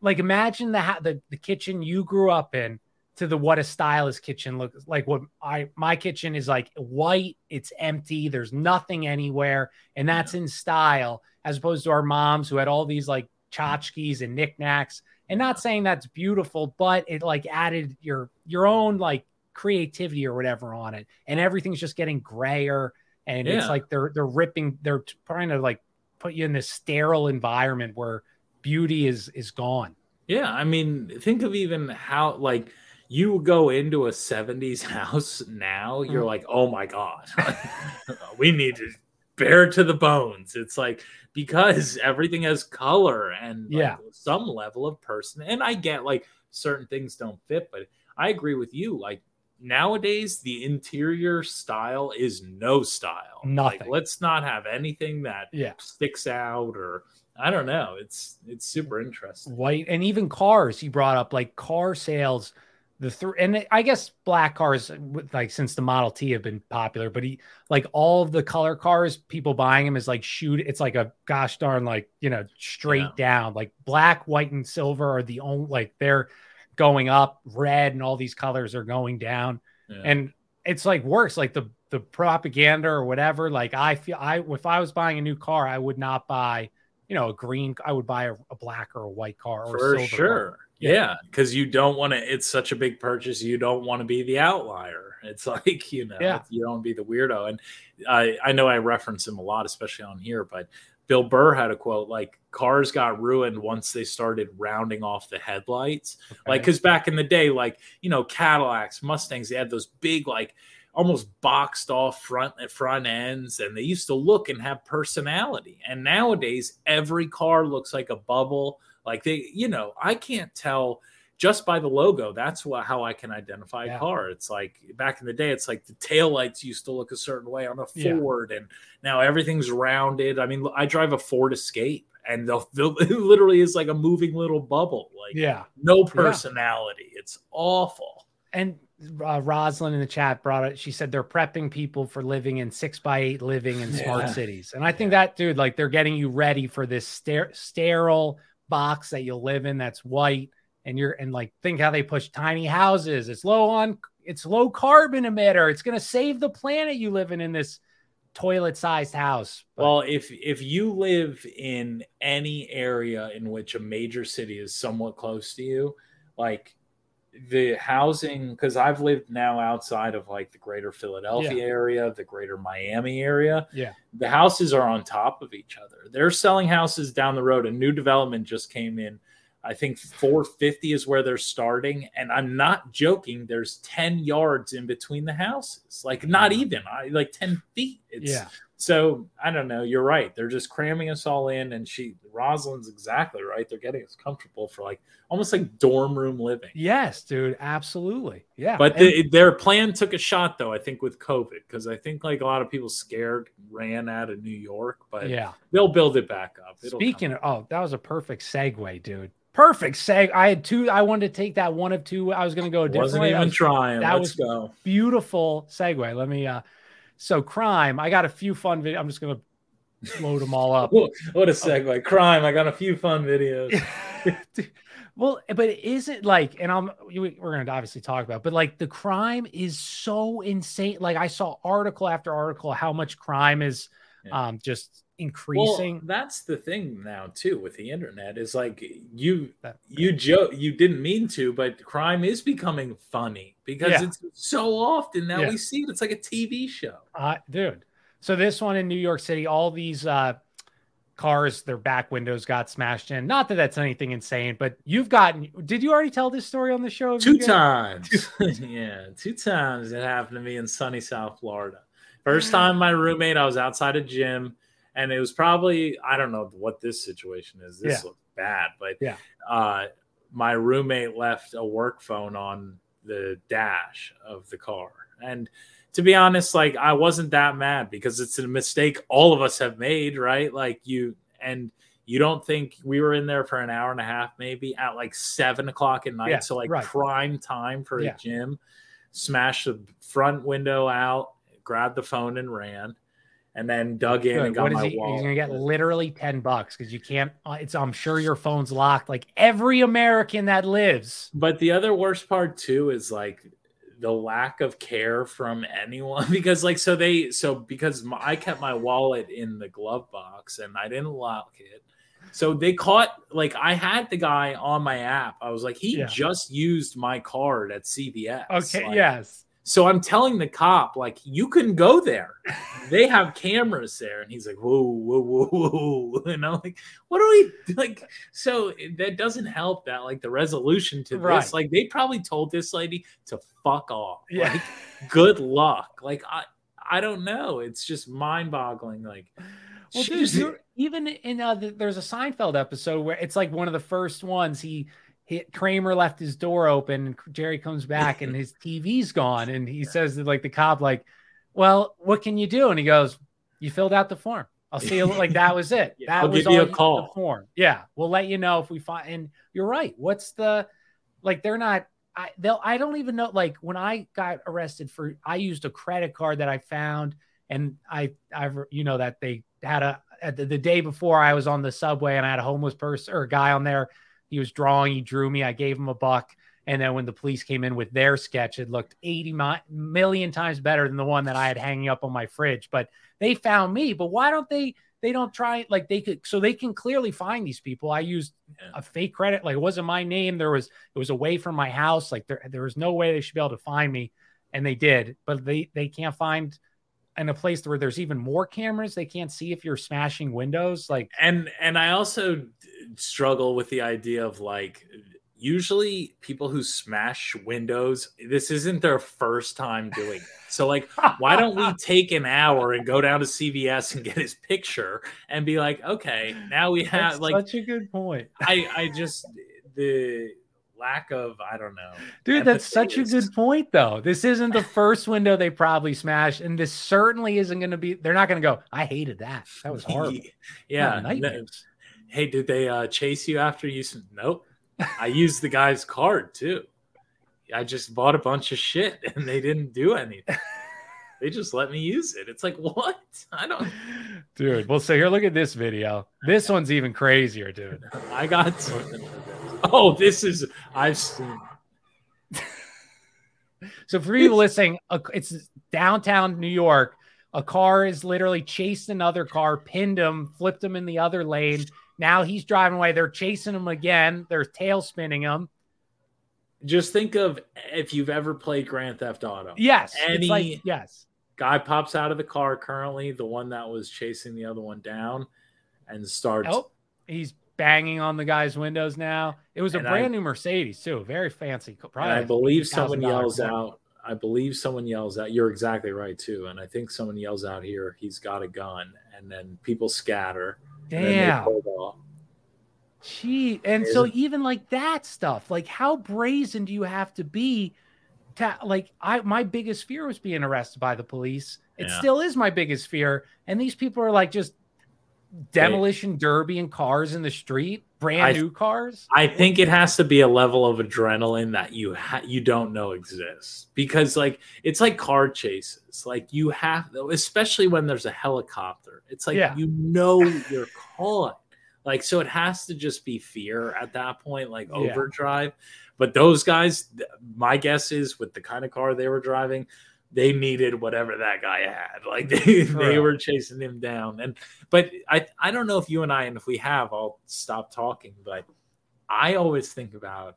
like imagine the ha- the, the kitchen you grew up in to the what a stylist kitchen looks like what i my kitchen is like white it's empty there's nothing anywhere and that's in style as opposed to our moms who had all these like tchotchkes and knickknacks. And not saying that's beautiful but it like added your your own like creativity or whatever on it. And everything's just getting grayer and it's like they're they're ripping they're trying to like put you in this sterile environment where beauty is is gone Yeah, I mean, think of even how like you go into a 70s house now, you're Mhm. like, "Oh my god. we need to bare to the bones." It's like because everything has color and like, Yeah. some level of person. And I get like certain things don't fit, but I agree with you. Like nowadays the interior style is no style. Like Nothing. let's not have anything that Yeah. sticks out or I don't know. It's it's super interesting. white and even cars he brought up like car sales the three and i guess black cars with, like since the model t have been popular but he like all of the color cars people buying them is like shoot it's like a gosh darn like you know straight down like black white and silver are the only like they're going up red and all these colors are going down Yeah. and it's like worse like the the propaganda or whatever like i feel i if i was buying a new car i would not buy you know a green i would buy a, a black or a white car or for silver sure. Car. yeah because you don't want to it's such a big purchase you don't want to be the outlier. It's like you know Yeah. you don't be the weirdo. And i i know i reference him a lot especially on here but bill burr had a quote like cars got ruined once they started rounding off the headlights. Like because back in the day like you know cadillacs mustangs they had those big like almost boxed off front front ends and they used to look and have personality. And nowadays every car looks like a bubble. Like they you know i can't tell just by the logo that's what how i can identify a car. It's like back in the day it's like the taillights used to look a certain way on a Yeah. ford and now everything's rounded. I mean i drive a ford escape and the, the it literally is like a moving little bubble. Like yeah. no Yeah. personality. It's awful. And uh, Rosalind in the chat brought it. She said they're prepping people for living in six by eight living in smart cities, and I think that dude, like, they're getting you ready for this ster- sterile box that you'll live in that's white, and you're and like think how they push tiny houses. It's low on, it's low carbon emitter. It's gonna save the planet. You living in this toilet sized house. Well, if if you live in any area in which a major city is somewhat close to you, like the housing, because I've lived now outside of like the greater Philadelphia Yeah. area, the greater Miami area, Yeah. the houses are on top of each other. They're selling houses down the road. A new development just came in. I think 450 is where they're starting. And I'm not joking. There's 10 yards in between the houses. Like not mm. even I like 10 feet. It's Yeah. So I don't know. You're right. They're just cramming us all in. And she Rosalind's exactly right. They're getting us comfortable for like almost like dorm room living. Yes, dude, absolutely. Yeah, But And- the, their plan took a shot though, I think, with COVID, because I think like a lot of people scared ran out of New York, but Yeah. they'll build it back up. It'll Speaking of, oh, that was a perfect segue, dude. Perfect seg. I had two. I wanted to take that one of two. I was going to go a different Wasn't even was- trying. That Let's was go. beautiful segue. Let me. uh So crime. I got a few fun videos. I'm just going to load them all up. What a segue. Crime. I got a few fun videos. Well, but is it like, and I'm we- we're going to obviously talk about, but like the crime is so insane. Like I saw article after article how much crime is um just increasing. Well, that's the thing now too with the internet is like you you joke you didn't mean to, but crime is becoming funny because Yeah. it's so often now Yeah. we see it. It's like a TV show. Uh, dude. So this one in New York City, all these uh, cars, their back windows got smashed in. Not that that's anything insane, but you've gotten. Did you already tell this story on the show? Two times. yeah, two times it happened to me in sunny South Florida. First time my roommate, I was outside a gym, and it was probably I don't know what this situation is. This Yeah. looks bad, but Yeah. uh, my roommate left a work phone on the dash of the car, And to be honest, like I wasn't that mad because it's a mistake all of us have made, right? Like you and you don't think we were in there for an hour and a half, maybe at like seven o'clock at night. Yeah, so like right. prime time for Yeah. a gym. Smashed the front window out, grabbed the phone and ran, and then dug in Good. and got What is my he? He's gonna get literally ten bucks because you can't. uh, It's. I'm sure your phone's locked. Like every American that lives. But the other worst part too is like the lack of care from anyone because like so they so because my, I kept my wallet in the glove box and I didn't lock it. So they caught like I had the guy on my app. I was like he Yeah. just used my card at CVS. Okay. Like, yes. So I'm telling the cop, like, you can go there. They have cameras there. And he's like, whoa, whoa, whoa, whoa. And I'm like, what are we like? So that doesn't help that, like, the resolution to Right. this. Like, they probably told this lady to fuck off. Yeah. Like, good luck. Like, I I don't know. It's just mind boggling. Like, Well, dude, even in uh, the, there's a Seinfeld episode where it's like one of the first ones. He, he Kramer left his door open, and Jerry comes back, and his TV's gone, and he says to like the cop, like, "Well, what can you do?" And he goes, "You filled out the form. I'll see you." Like that was it. That I'll was give you all a the call. form. Yeah, we'll let you know if we find. And you're right. What's the like? They're not. I they'll. I don't even know. Like when I got arrested for, I used a credit card that I found, and I, I've, you know, that they had a at the, the day before I was on the subway and I had a homeless person or a guy on there. He was drawing. He drew me. I gave him a buck. And then when the police came in with their sketch, it looked 80 mi- million times better than the one that I had hanging up on my fridge. But they found me. But why don't they? They don't try like they could, so they can clearly find these people. I used a fake credit, like it wasn't my name. There was it was away from my house. Like there there was no way they should be able to find me, and they did. But they they can't find in a place where there's even more cameras. They can't see if you're smashing windows. Like and and I also struggle with the idea of like usually people who smash windows this isn't their first time doing it so like why don't we take an hour and go down to cvs and get his picture and be like okay now we have That's like such a good point. i i just the lack of i don't know Dude, that's such a good point, though. This isn't the first window they probably smashed, and this certainly isn't going to be. They're not going to go. I hated that. That was horrible. yeah Oh, no- nightmares. Hey did they uh chase you after you s- nope i used the guy's card too i just bought a bunch of shit and they didn't do anything they just let me use it it's like what i don't Dude, well, so here, look at this video. This one's even crazier, dude. i got oh this is i've seen So for people listening, it's downtown New York. A car is literally chased another car, pinned him, flipped him in the other lane. Now he's driving away. They're chasing him again. They're tail spinning him. just think of if you've ever played grand theft auto Yes, any it's like yes. guy pops out of the car currently the one that was chasing the other one down and starts Oh, he's banging on the guy's windows now. It was a And brand I- new Mercedes too, very fancy. Probably I believe someone yells car. out. I believe someone yells out. You're exactly right too. And I think someone yells out here. He's got a gun, and then people scatter. And then they Damn. pull. Gee, and so even like that stuff, like how brazen do you have to be? To like, I my biggest fear was being arrested by the police. It Yeah. still is my biggest fear. And these people are like just demolition derby and cars in the street, brand I- new cars. I think it has to be a level of adrenaline that you ha- you don't know exists because like it's like car chases. Like you have, especially when there's a helicopter. It's like Yeah. you know you're caught. Like so, it has to just be fear at that point, like Yeah. overdrive. But those guys, my guess is with the kind of car they were driving, they needed whatever that guy had. Like they, they were chasing him down. And but I I don't know if you and I and if we have, I'll stop talking. But I always think about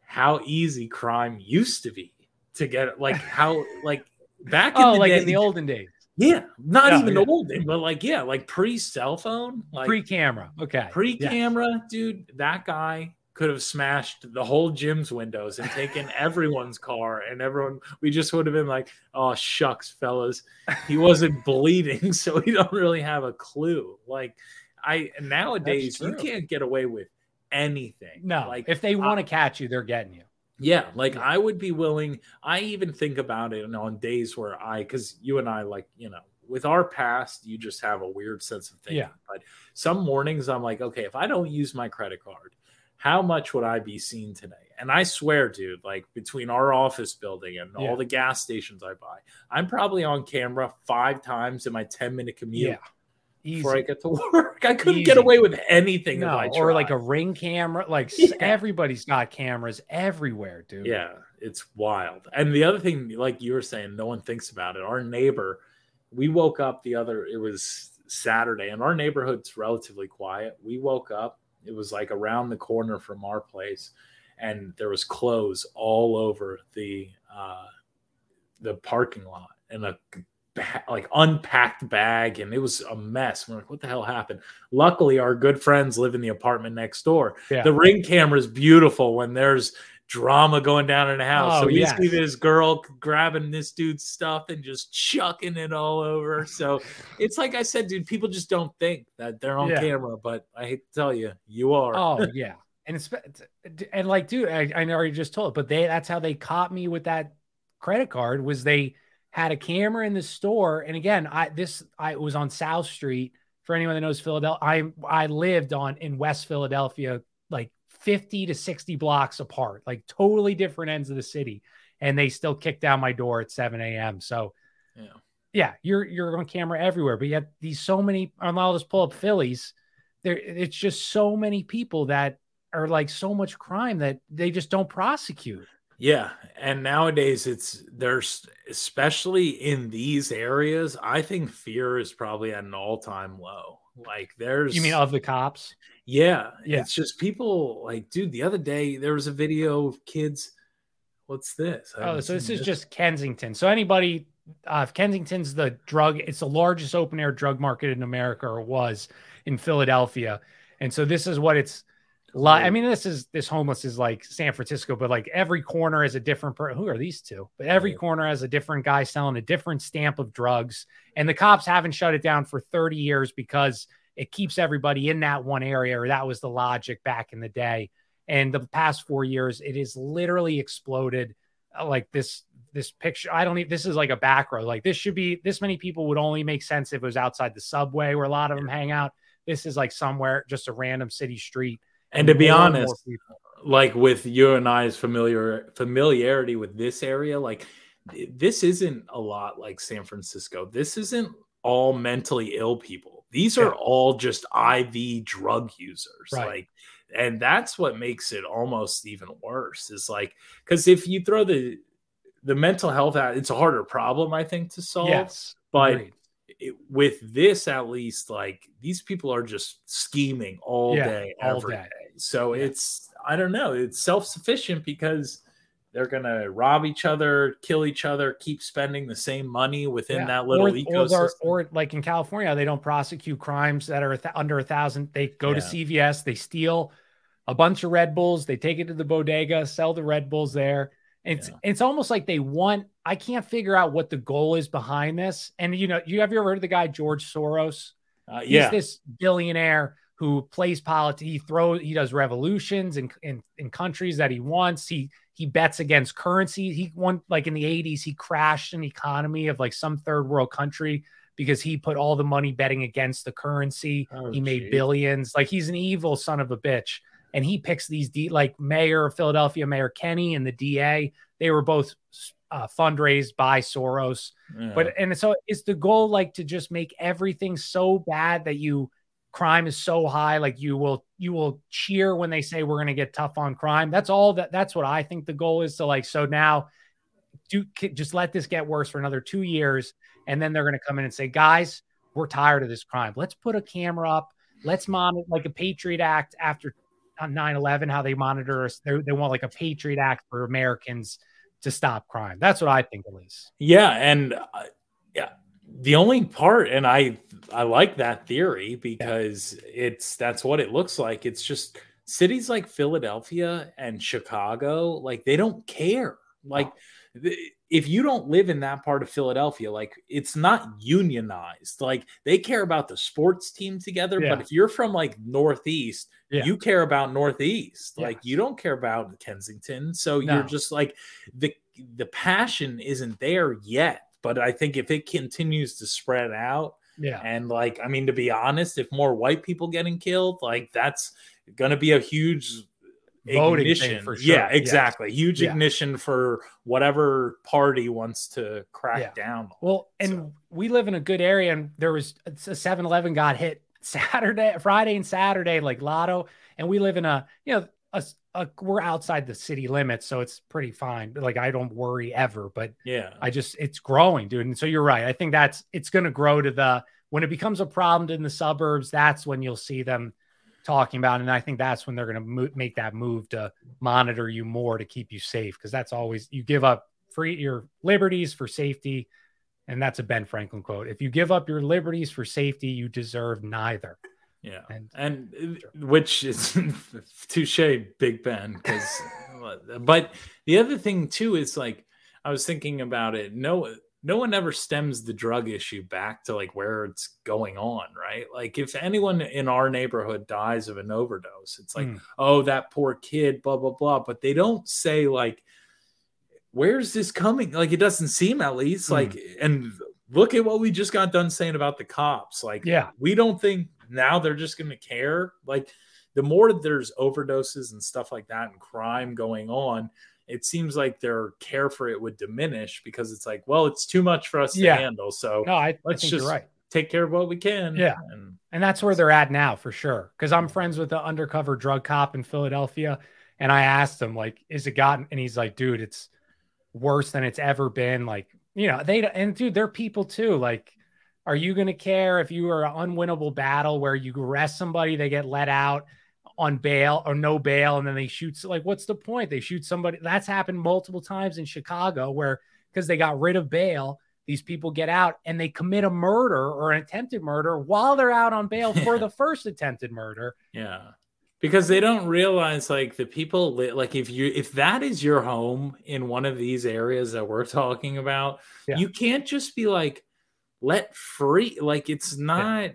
how easy crime used to be to get like how like back in Oh, the like day, in the olden days, yeah, not Yeah, even yeah. olden, but like yeah, like pre cell phone, like pre-camera. Okay, pre Yes. camera, dude. That guy could have smashed the whole gym's windows and taken everyone's car, and everyone we just would have been like, oh shucks, fellas, he wasn't bleeding, so we don't really have a clue. Like I nowadays you can't get away with anything. No, like if they want to catch you, they're getting you. Yeah, like I would be willing. I even think about it on days where I, because you and I, like, you know, with our past, you just have a weird sense of thing. Yeah. But some mornings I'm like, okay, if I don't use my credit card, how much would I be seen today? And I swear, dude, like between our office building and Yeah. all the gas stations I buy, I'm probably on camera five times in my 10 minute commute Yeah. before I get to work. I couldn't Easy. get away with anything if No, I or like a ring camera. Like Yeah. everybody's got cameras everywhere, dude. Yeah, it's wild. And the other thing, like you were saying, no one thinks about it. Our neighbor, we woke up the other, it was Saturday, and our neighborhood's relatively quiet. We woke up, it was like around the corner from our place, and there was clothes all over the uh the parking lot and a ba- like unpacked bag and it was a mess. We're like what the hell happened? Luckily our good friends live in the apartment next door. Yeah. the ring camera is beautiful when there's drama going down in the house Oh, so we yes. see this girl grabbing this dude's stuff and just chucking it all over so it's like i said dude people just don't think that they're on Yeah. camera but i hate to tell you you are Oh yeah, and it's and like, dude, I, I already just told, it, but they that's how they caught me with that credit card was they had a camera in the store, and again, I this I was on South Street. For anyone that knows Philadelphia, I I lived on in West Philadelphia, like fifty to sixty blocks apart, like totally different ends of the city, and they still kick down my door at seven a.m. So yeah yeah, you're you're on camera everywhere, but yet these so many. and I'll just pull up Phillies. There, it's just so many people that are like so much crime that they just don't prosecute. Yeah, and nowadays it's there's especially in these areas, I think fear is probably at an all-time low. Like there's You mean of the cops? Yeah, Yeah. it's just people like dude, the other day there was a video of kids what's this? I Oh, so this is just Kensington. So anybody, uh, if Kensington's the drug, it's the largest open air drug market in America, or was in Philadelphia, and so this is what it's like. I mean, this is this homeless is like San Francisco, but like every corner is a different. Per- Who are these two? But every corner has a different guy selling a different stamp of drugs, and the cops haven't shut it down for thirty years because it keeps everybody in that one area, or that was the logic back in the day. And the past four years, it has literally exploded. Uh, Like this, this picture. I don't even. This is like a back row. Like this should be. This many people would only make sense if it was outside the subway where a lot of them hang out. This is like somewhere, just a random city street. And to be more and more honest, like with you and I's familiar familiarity with this area, like this isn't a lot like San Francisco. This isn't all mentally ill people. These are Yeah. all just IV drug users. Right. Like and that's what makes it almost even worse. Is like because if you throw the the mental health out, it's a harder problem, I think, to solve. Yes, But agreed. it, with this, at least, like these people are just scheming all Yeah, day, all every day. day. So it's I don't know, it's self sufficient because they're gonna rob each other, kill each other, keep spending the same money within Yeah. that little or, ecosystem. Or, or like in California, they don't prosecute crimes that are th- under a thousand. They go to CVS, they steal a bunch of Red Bulls, they take it to the bodega, sell the Red Bulls there. It's it's almost like they want. I can't figure out what the goal is behind this. And you know, you have you ever heard of the guy George Soros? Uh, He's yeah. this billionaire who plays politics. He throws, he does revolutions in, in in countries that he wants. He he bets against currency. He won like in the 80s, he crashed an economy of like some third world country because he put all the money betting against the currency. Oh, he made geez. billions. Like he's an evil son of a bitch. And he picks these D like Mayor of Philadelphia, Mayor Kenney, and the DA. They were both uh, fundraised by Soros. Yeah. But and so it's the goal like to just make everything so bad that you crime is so high like you will you will cheer when they say we're going to get tough on crime. That's all that that's what I think the goal is to like so now do just let this get worse for another 2 years and then they're going to come in and say guys, we're tired of this crime. Let's put a camera up. Let's monitor like a Patriot Act after 9/11 how they monitor us. They, they want like a Patriot Act for Americans to stop crime. That's what I think at least. Yeah, and uh, the only part, and I I like that theory because it's that's what it looks like. It's just cities like Philadelphia and Chicago, like they don't care. Like if you don't live in that part of Philadelphia, like it's not unionized. Like they care about the sports team together, Yeah. but if you're from like Northeast, Yeah. you care about Northeast. Yeah. Like you don't care about Kensington. So No. you're just like the the passion isn't there yet. But I think if it continues to spread out, Yeah. and like, I mean, to be honest, if more white people getting killed, like that's gonna be a huge Voting ignition. for sure, Yeah, exactly. Huge Yeah. ignition for whatever party wants to crack Yeah. down. Well, and we live in a good area, and there was a 7 Eleven got hit Saturday, Friday, and Saturday, like Lotto. And we live in a, you know, a, a, we're outside the city limits, so it's pretty fine. Like, I don't worry ever, but Yeah. I just, it's growing, dude. And so you're right. I think that's, it's going to grow to the, when it becomes a problem in the suburbs, that's when you'll see them talking about. it. And I think that's when they're going to mo- make that move to monitor you more to keep you safe. Cause that's always, you give up free your liberties for safety. And that's a Ben Franklin quote. If you give up your liberties for safety, you deserve neither. Yeah. And, And uh, which is touche, Big Ben. Because, but the other thing too is like, I was thinking about it. No, no one ever stems the drug issue back to like where it's going on, right? Like if anyone in our neighborhood dies of an overdose, it's like, Mm. oh, that poor kid, blah blah blah. But they don't say like, where's this coming? Like it doesn't seem at least like, and look at what we just got done saying about the cops. Like, Yeah. we don't think now they're just going to care. Like the more there's overdoses and stuff like that and crime going on, it seems like their care for it would diminish because it's like, well, it's too much for us to handle. So no, I, I let's think just you're right. take care of what we can. Yeah. And And that's where they're at now for sure. Cause I'm friends with the undercover drug cop in Philadelphia. And I asked him, like, is it gotten? And he's like, dude, it's worse than it's ever been. Like, you know, they, and dude, they're people too. Like, are you going to care if you are an unwinnable battle where you arrest somebody, they get let out on bail or no bail, and then they shoot? Like, what's the point? They shoot somebody. That's happened multiple times in Chicago where, because they got rid of bail, these people get out and they commit a murder or an attempted murder while they're out on bail for the first attempted murder. Yeah. Because they don't realize like the people li- like if you if that is your home in one of these areas that we're talking about, Yeah. you can't just be like let free like it's not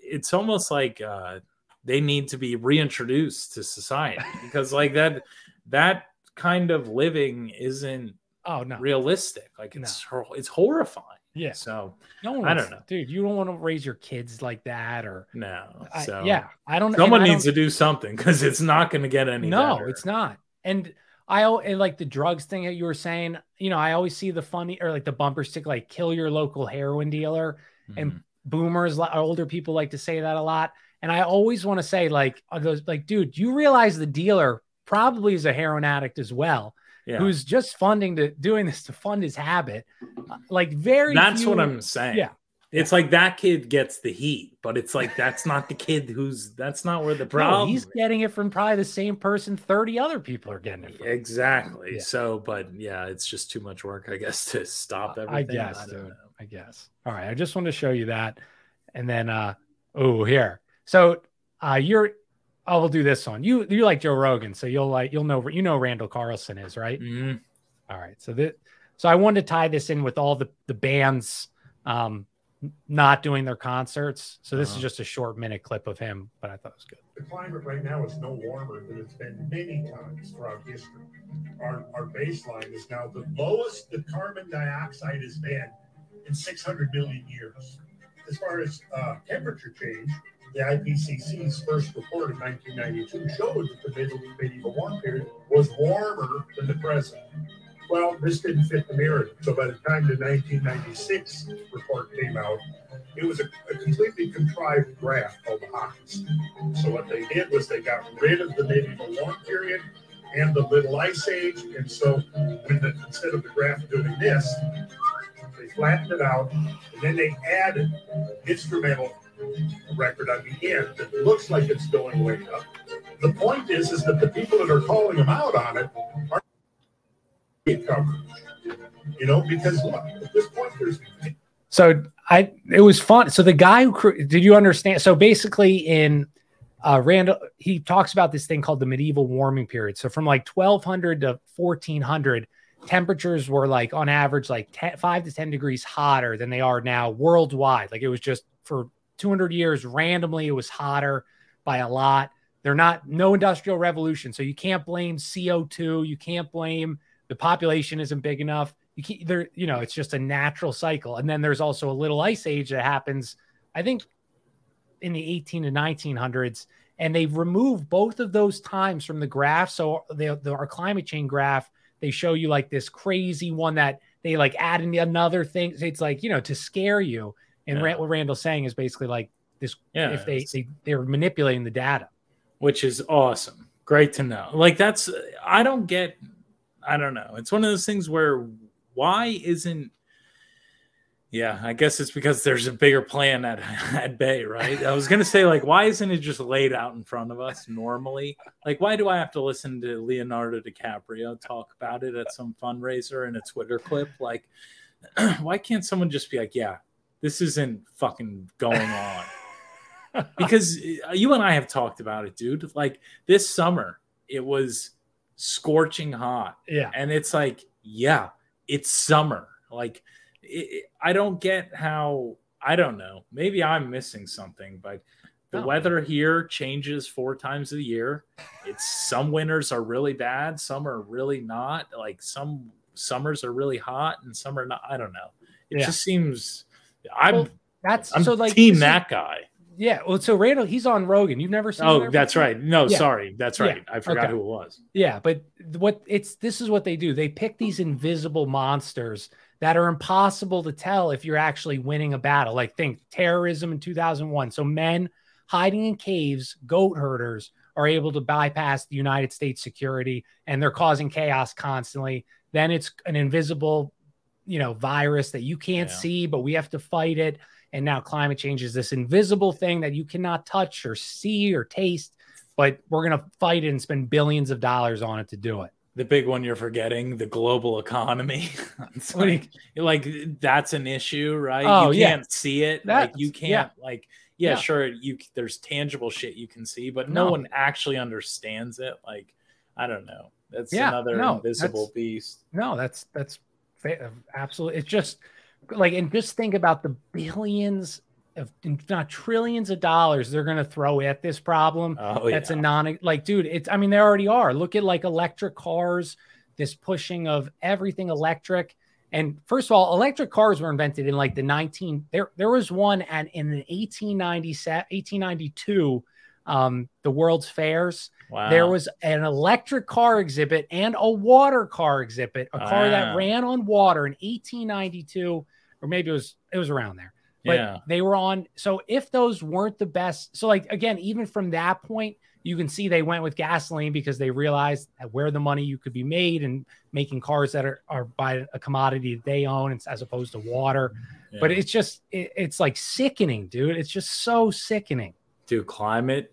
it's almost like uh they need to be reintroduced to society because like that that kind of living isn't Oh no, realistic. Like it's hor- it's horrifying. Yeah. So no one. I don't know. dude. You don't want to raise your kids like that, or No. I- yeah, I don't. Someone I needs don't- to do something because it's not going to get any. No, better. it's not. And I and like the drugs thing that you were saying. You know, I always see the funny or like the bumper stick, like kill your local heroin dealer. And Mm-hmm. boomers, li- older people like to say that a lot. And I always want to say, like, those like, dude, you realize the dealer probably is a heroin addict as well. Yeah. Who's just funding to doing this to fund his habit, Uh, like very. That's few- what I'm saying. Yeah, It's like that kid gets the heat, but it's like that's not the kid who's that's not where the no, problem. he's getting it from probably the same person. Thirty other people are getting it. From. exactly. Yeah. So, but yeah, it's just too much work, I guess, to stop everything. I guess, don't dude. know. I guess. All right. I just wanted to show you that. And then uh oh here. So uh you're oh we'll do this one. You you like Joe Rogan, so you'll like you'll know you know Randall Carlson is, right? Mhm. All right. So that so I wanted to tie this in with all the the bands um not doing their concerts. So this is Uh-huh. just a short minute clip of him, but I thought it was good. The climate right now is no warmer than it's been many times throughout history. Our, our baseline is now the lowest the carbon dioxide has been in 600 million years. As far as uh, temperature change, the IPCC's first report in 1992 showed that the middle medieval warm period was warmer than the present. Well, this didn't fit the narrative. So by the time the 1996 report came out, it was a, a completely contrived graph called the. So what they did was they got rid of the medieval warm period and the little ice age. And so when the, instead of the graph doing this, they flattened it out and then they added instrumental record on the end that looks like it's going way up. The point is, is that the people that are calling them out on it are get coverage. You know, because look, at this point, there's So I it was fun. So the guy who did you understand? So basically, in uh, Randall, he talks about this thing called the medieval warming period. So from like 1200 to 1400, temperatures were like on average like 10, 5 to 10 degrees hotter than they are now worldwide. Like it was just for 200 years randomly it was hotter by a lot. They're not no industrial revolution, so you can't blame CO2, you can't blame the population isn't big enough. You can't there you know, it's just a natural cycle. And then there's also a little ice age that happens I think in the 18 to 1900s and they've removed both of those times from the graph. So the, the our climate change graph, they show you like this crazy one that they like add in another thing. It's like you know to scare you. And Yeah. what Randall's saying is basically like this: Yeah, if they, they they're manipulating the data. which is awesome. Great to know. Like that's I don't get I don't know. It's one of those things where why isn't yeah, I guess it's because there's a bigger plan at at bay, right? I was gonna say like why isn't it just laid out in front of us normally? Like why do I have to listen to Leonardo DiCaprio talk about it at some fundraiser in a Twitter clip? Like why can't someone just be like, yeah, this isn't fucking going on? because uh, you and I have talked about it, dude. Like this summer, it was scorching hot. Yeah. And it's like, yeah, it's summer. Like, it, I don't get how, I don't know. Maybe I'm missing something, but the No. weather here changes four times a year. It's some winters are really bad, some are really not. Like, some summers are really hot and some are not. I don't know. It Yeah. just seems, I'm, Well, that's I'm so like team that guy. Yeah. Well, so Randall, he's on Rogan. You've never seen. Oh, that's right. No, Yeah. sorry. That's Yeah. right. I forgot Okay. who it was. Yeah, but what it's this is what they do. They pick these invisible monsters that are impossible to tell if you're actually winning a battle. Like think terrorism in 2001. So men hiding in caves, goat herders are able to bypass the United States security and they're causing chaos constantly. Then it's an invisible, you know, virus that you can't Yeah. see, but we have to fight it. And now climate change is this invisible thing that you cannot touch or see or taste, but we're going to fight it and spend billions of dollars on it to do it. The big one you're forgetting, the global economy. It's What do like, like that's an issue, right? Oh, you can't see it. That's- like you can't like yeah, Yeah. sure you there's tangible shit you can see, but no, No. one actually understands it. Like I don't know. That's Yeah, another no, invisible beast. No, that's that's fa- uh, absolutely. It's just like, and just think about the billions of, not trillions of dollars they're going to throw at this problem. Oh, that's yeah. a non like, dude. It's I mean they already are. Look at like electric cars, this pushing of everything electric. And first of all, electric cars were invented in like the 19 there there was one and in the 1897 1892 um the World's Fairs Wow. there was an electric car exhibit and a water car exhibit, a car that ran on water in 1892, or maybe it was it was around there. But Yeah. they were on. So if those weren't the best, so like again, even from that point, you can see they went with gasoline because they realized that where the money you could be made and making cars that are, are by a commodity that they own as opposed to water. But it's just it, it's like sickening, dude. It's just so sickening. Dude, climate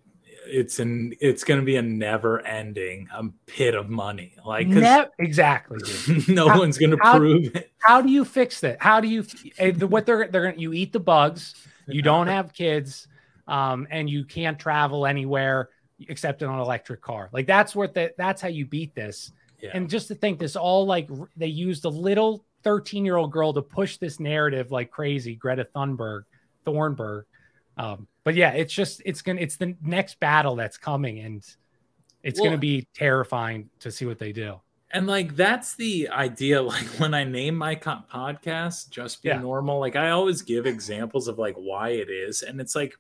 it's an it's gonna be a never ending um, pit of money. Like Ne- exactly. no How- one's gonna prove it. How do you fix that? How do you eh, what they're they're gonna you eat the bugs, you don't have kids, um, and you can't travel anywhere except in an electric car. Like that's what the that's how you beat this. Yeah. And just to think this all like they used a little 13 year old girl to push this narrative like crazy, Greta Thunberg, Thornburg. Um, but yeah, it's just it's gonna it's the next battle that's coming, and it's Well- gonna be terrifying to see what they do. And like that's the idea. Like when I name my co- podcast, just be Yeah. normal. Like I always give examples of like why it is, and it's like,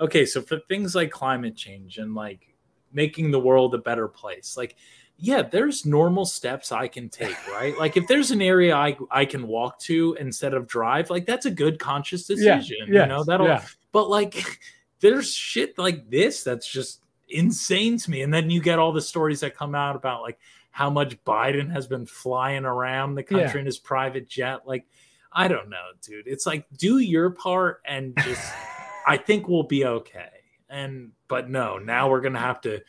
okay, so for things like climate change and like making the world a better place, like yeah, there's normal steps I can take, right? like if there's an area I I can walk to instead of drive, like that's a good conscious Yeah, decision. you know that'll. yeah. But like, there's shit like this that's just insane to me. And then you get all the stories that come out about like how much Biden has been flying around the country Yeah. in his private jet. Like, I don't know, dude. It's like do your part and just I think we'll be okay. And but no, now we're gonna have to,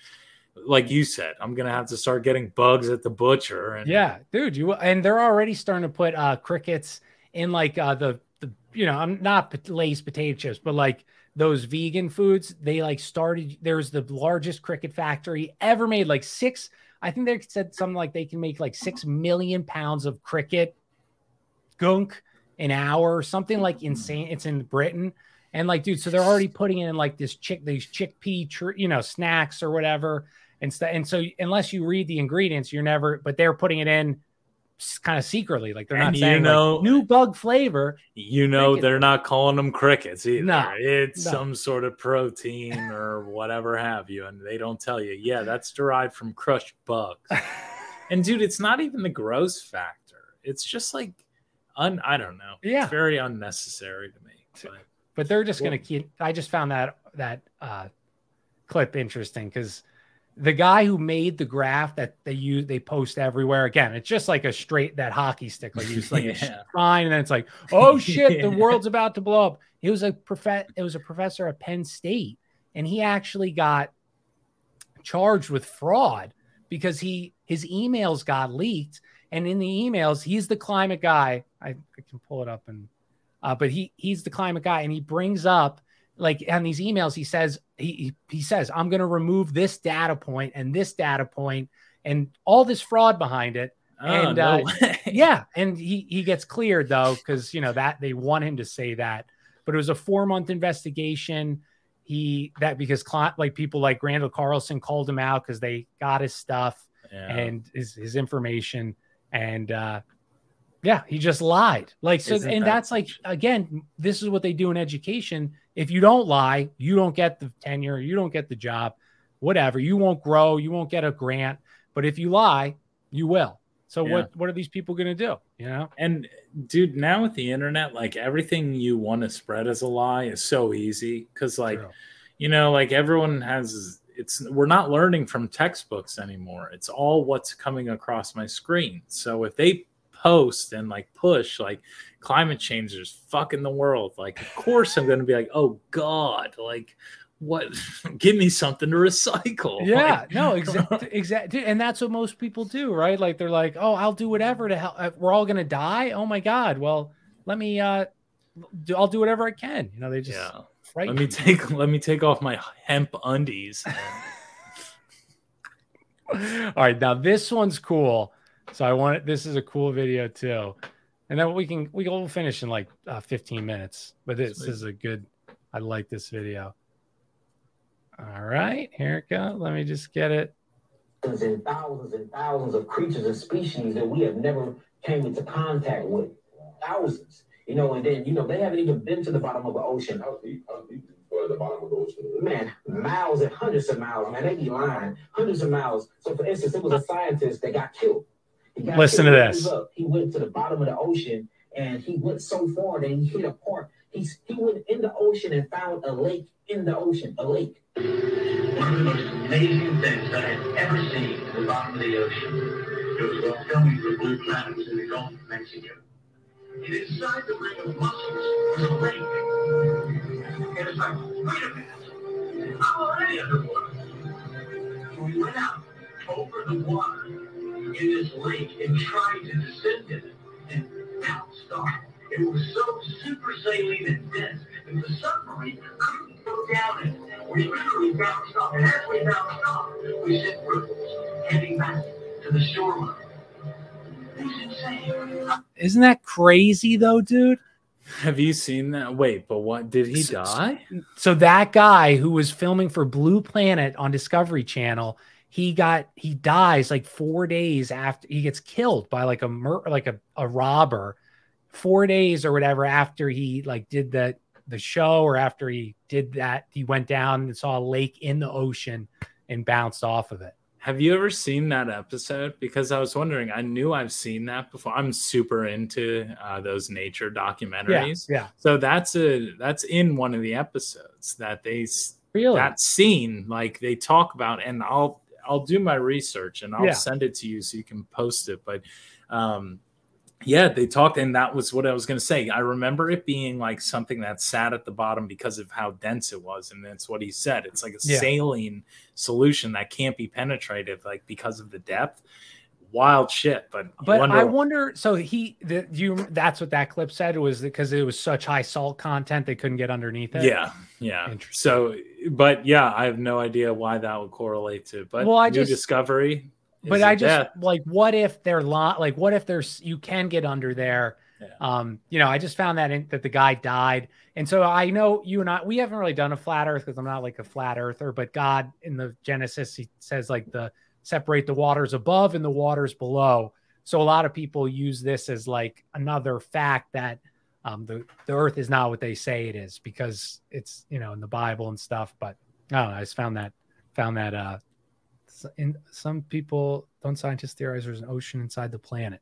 like you said, I'm gonna have to start getting bugs at the butcher. And Yeah, dude, you and they're already starting to put uh crickets in like uh the the you know, I'm not Lay's potato chips, but like those vegan foods, they like started there's the largest cricket factory ever made like 6 I think they said something like they can make like six million pounds of cricket gunk an hour, something like insane. It's in Britain. And like, dude, so they're already putting in like this chick, these chickpea, tr- you know, snacks or whatever. And, st- and so, unless you read the ingredients, you're never, but they're putting it in kind of secretly. Like they're And not you saying know- like, new bug flavor. You know, they're not calling them crickets either. No, it's no. some sort of protein or whatever have you. And they don't tell you, yeah, that's derived from crushed bugs. and dude, it's not even the gross factor. It's just like, un- I don't know. Yeah. It's very unnecessary to me. But but they're just going to keep. I just found that that uh, clip interesting because the guy who made the graph that they use they post everywhere again it's just like a straight that hockey stick like it's like Yeah. fine and then it's like oh shit the world's about to blow up he was a prof it was a professor at penn state and he actually got charged with fraud because he his emails got leaked and in the emails he's the climate guy i, I can pull it up and uh, but he he's the climate guy and he brings up like on these emails he says he he, says i'm going to remove this data point and this data point and all this fraud behind it. Oh, and no uh, yeah and he he gets cleared though because you know that they want him to say that. But it was a four month investigation. He that because like people like Randall Carlson called him out because they got his stuff Yeah. and his, his information. And uh yeah he just lied like so Isn't and that- that's like again this is what they do in education if you don't lie you don't get the tenure you don't get the job whatever you won't grow you won't get a grant but if you lie you will so Yeah. what what are these people going to do you know And dude, now with the internet, like everything you want to spread as a lie is so easy because, like, you know, like everyone has. It's we're not learning from textbooks anymore. It's all what's coming across my screen. So if they post and like push like climate change is fucking the world, like of course I'm going to be like, oh god, like what? Give me something to recycle. Yeah, Like- no, exactly, exactly, and that's what most people do, right? Like they're like, "Oh, I'll do whatever to help. uh, We're all gonna die. Oh my god. Well, let me. uh do, I'll do whatever I can. You know, they just Yeah. right. Let me take let me take off my hemp undies. All right, now this one's cool. So I want it. This is a cool video too, and then we can we will finish in like uh, 15 minutes. But this Sweet. is a good. I like this video. All right, here it goes. Let me just get it. thousands and thousands and thousands of creatures and species that we have never came into contact with. Thousands. You know, and then, you know, they haven't even been to the bottom of the ocean. How deep, how deep is the bottom of the ocean? Man, miles and hundreds of miles, man. They be lying. Hundreds of miles. So, for instance, it was a scientist that got killed. He got Listen to this. up. He went to the bottom of the ocean and he went so far that he hit a part. He's, he went in the ocean and found a lake in the ocean, a lake. One of the most amazing things I've ever seen at the bottom of the ocean. It was while filming for Blue Planet in the Gulf of Mexico. And inside the ring of mussels was a lake. And it's like, wait a minute, I'm already underwater. So we went out over the water in this lake and tried to descend in it and bounced off. It was so super saline and dense that the submarine couldn't go down it. We literally bounced off. And as we bounced off, we sent ripples heading back to the shoreline. Isn't that crazy though, dude? Have you seen that? Wait, but what did he So- die? So that guy who was filming for Blue Planet on Discovery Channel, he got he dies like four days after he gets killed by like a mur- like a, a robber, four days or whatever after he like did the the show or after he did that he went down and saw a lake in the ocean and bounced off of it. Have you ever seen that episode? Because I was wondering, I knew I've seen that before. I'm super into uh, those nature documentaries. yeah. yeah So that's a that's in one of the episodes that they Really? that scene like they talk about, and I'll I'll do my research and I'll Yeah. send it to you so you can post it. But um, yeah, they talked, and that was what I was going to say. I remember it being like something that sat at the bottom because of how dense it was, and that's what he said. It's like a Yeah. saline solution that can't be penetrated, like because of the depth. Wild shit, but But wonder- I wonder. So he, the, you, that's what that clip said It was because it was such high salt content they couldn't get underneath it. Yeah, yeah. So, but yeah, I have no idea why that would correlate to. But Well, I new just- discovery. but I just death. like what if they're lo- like what if there's you can get under there. Um, you know, I just found that in, that the guy died, and so I know you and I we haven't really done a flat Earth because I'm not like a flat earther, but God in the Genesis he says like the separate the waters above and the waters below. So a lot of people use this as like another fact that um, the the Earth is not what they say it is because it's you know in the Bible and stuff. But I don't know. I just found that found that uh, in some people don't scientists theorize there's an ocean inside the planet.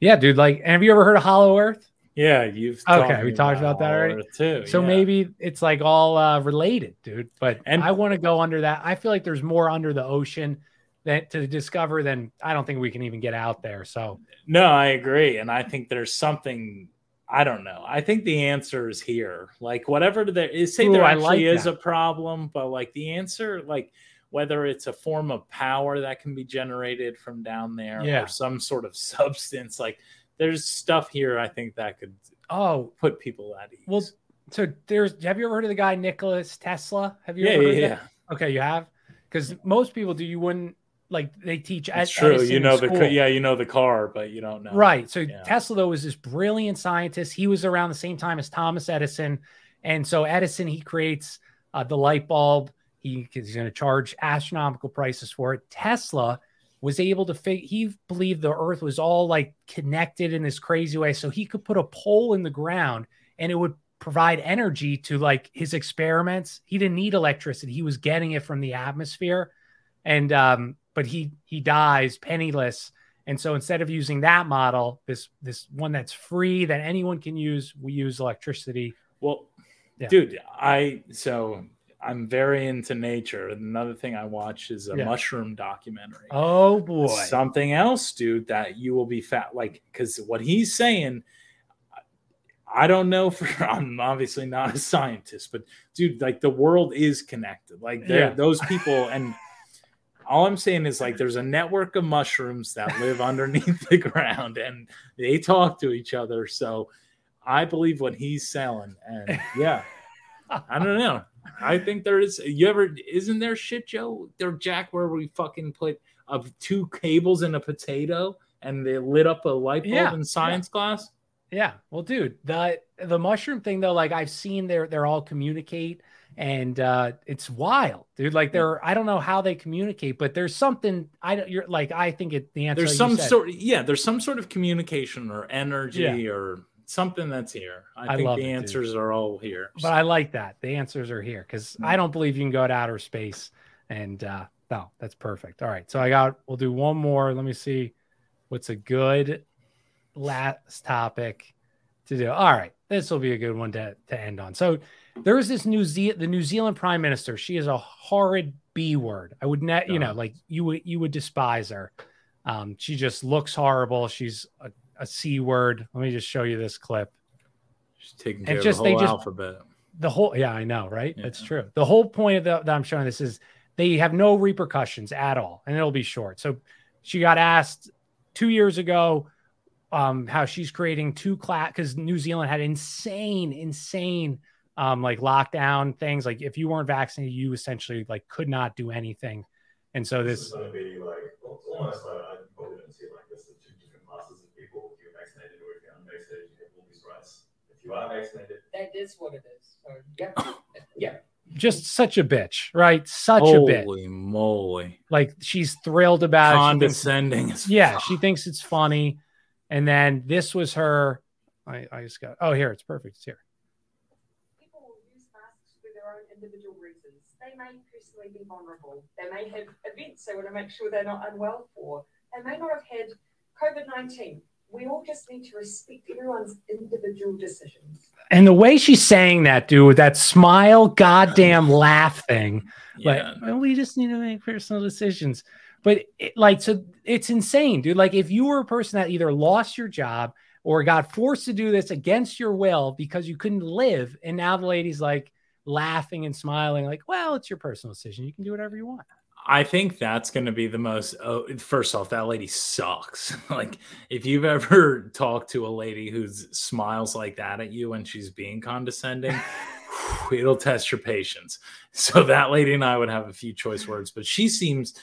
Yeah, dude. Like, have you ever heard of Hollow Earth? Yeah, you've Okay, we talked about that already too. So yeah. maybe it's like all uh, related, dude. But And- I want to go under that. I feel like there's more under the ocean that to discover than I don't think we can even get out there. So No, I agree. And I think there's something I don't know. I think the answer is here. Like whatever there is say Ooh, there actually like is that. a problem, but like the answer, like whether it's a form of power that can be generated from down there Yeah. or some sort of substance, like there's stuff here I think that could oh put people at ease. well, so there's. Have you ever heard of the guy Nicholas Tesla? Have you? Yeah, ever heard yeah, of that? Okay, you have. Because mm. most people do. You wouldn't like they teach. It's Ed- true. Edison You know the school. yeah, you know the car, but you don't know. Right. So Yeah. Tesla though was this brilliant scientist. He was around the same time as Thomas Edison, and so Edison he creates uh, the light bulb. He, he's going to charge astronomical prices for it. Tesla was able to he believed the Earth was all like connected in this crazy way, so he could put a pole in the ground and it would provide energy to like his experiments. He didn't need electricity; he was getting it from the atmosphere, and um, but he he dies penniless. And so instead of using that model, this this one that's free that anyone can use, we use electricity. Well, Yeah. dude, I so I'm very into nature. Another thing I watch is a Yeah. mushroom documentary. Oh boy. Something else, dude, that you will be fat like because what he's saying, I don't know for I'm obviously not a scientist, but dude, like the world is connected. Like Yeah. those people and all I'm saying is like there's a network of mushrooms that live underneath the ground and they talk to each other. So I believe what he's selling. And yeah, I don't know. I think there is. You ever isn't there shit, Joe? There, Jack, where we fucking put of two cables in a potato and they lit up a light bulb Yeah, in science class. Yeah. Well, dude, the the mushroom thing though, like I've seen they're they're all communicate and uh it's wild, dude. Like they're I don't know how they communicate, but there's something I don't you're like I think it the answer There's some said. sort. Yeah, there's some sort of communication or energy Yeah. or something that's here. I, I think the it, dude. answers are all here. but I like that. The answers are here because I don't believe you can go to outer space. And uh no, that's perfect. All right. So I got we'll do one more. Let me see what's a good last topic to do. All right. This will be a good one to, to end on. So there is this New Ze- the New Zealand Prime Minister. She is a horrid B word. I would not, you know, like you would you would despise her. Um, she just looks horrible. She's a, a C word. Let me just show you this clip. She's taking And care just- of the whole just- alphabet. the whole yeah i know right that's true the whole point of the, that i'm showing this is they have no repercussions at all and it'll be short so she got asked two years ago um how she's creating two class because new zealand had insane insane um like lockdown things like if you weren't vaccinated you essentially like could not do anything and so This this is going to be like al- almost like I probably don't see it like this. The two different classes of people. If you're vaccinated or if you're unvaccinated, you have all these rights. If you are vaccinated, That is what it is. So, yeah. yeah. just such a bitch right such a bitch Holy moly! like she's thrilled about it. She thinks- Condescending yeah, she thinks it's funny. And then this was her. I, I just got. Oh, here it's perfect. It's here. People will use masks for their own individual reasons. They may personally be vulnerable. They may have events they want to make sure they're not unwell for. They may not have had COVID 19. We all just need to respect everyone's individual decisions. And the way she's saying that, dude, with that smile, goddamn laugh thing, like well, we just need to make personal decisions. But it, like, so it's insane, dude. Like, if you were a person that either lost your job or got forced to do this against your will because you couldn't live, and now the lady's like laughing and smiling, like, well, it's your personal decision. You can do whatever you want. I think that's going to be the most. Oh, first off, that lady sucks. like, if you've ever talked to a lady who smiles like that at you when she's being condescending, it'll test your patience. So that lady and I would have a few choice words, but she seems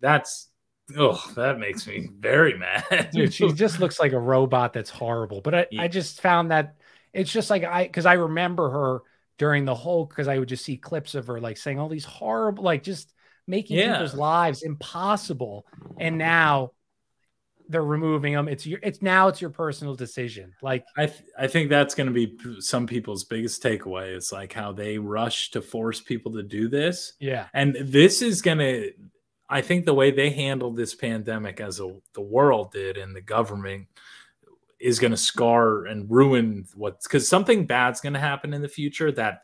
that's Oh, that makes me very mad. Dude, she just looks like a robot that's horrible. But I, I just found that it's just like I because I remember her during the whole because I would just see clips of her like saying all these horrible, like just making Yeah. people's lives impossible. And now they're removing them. It's your it's now it's your personal decision. Like I th- I think that's going to be some people's biggest takeaway. It's like how they rush to force people to do this. Yeah. And this is going to I think the way they handled this pandemic as a, the world did and the government is going to scar and ruin what's cuz something bad's going to happen in the future that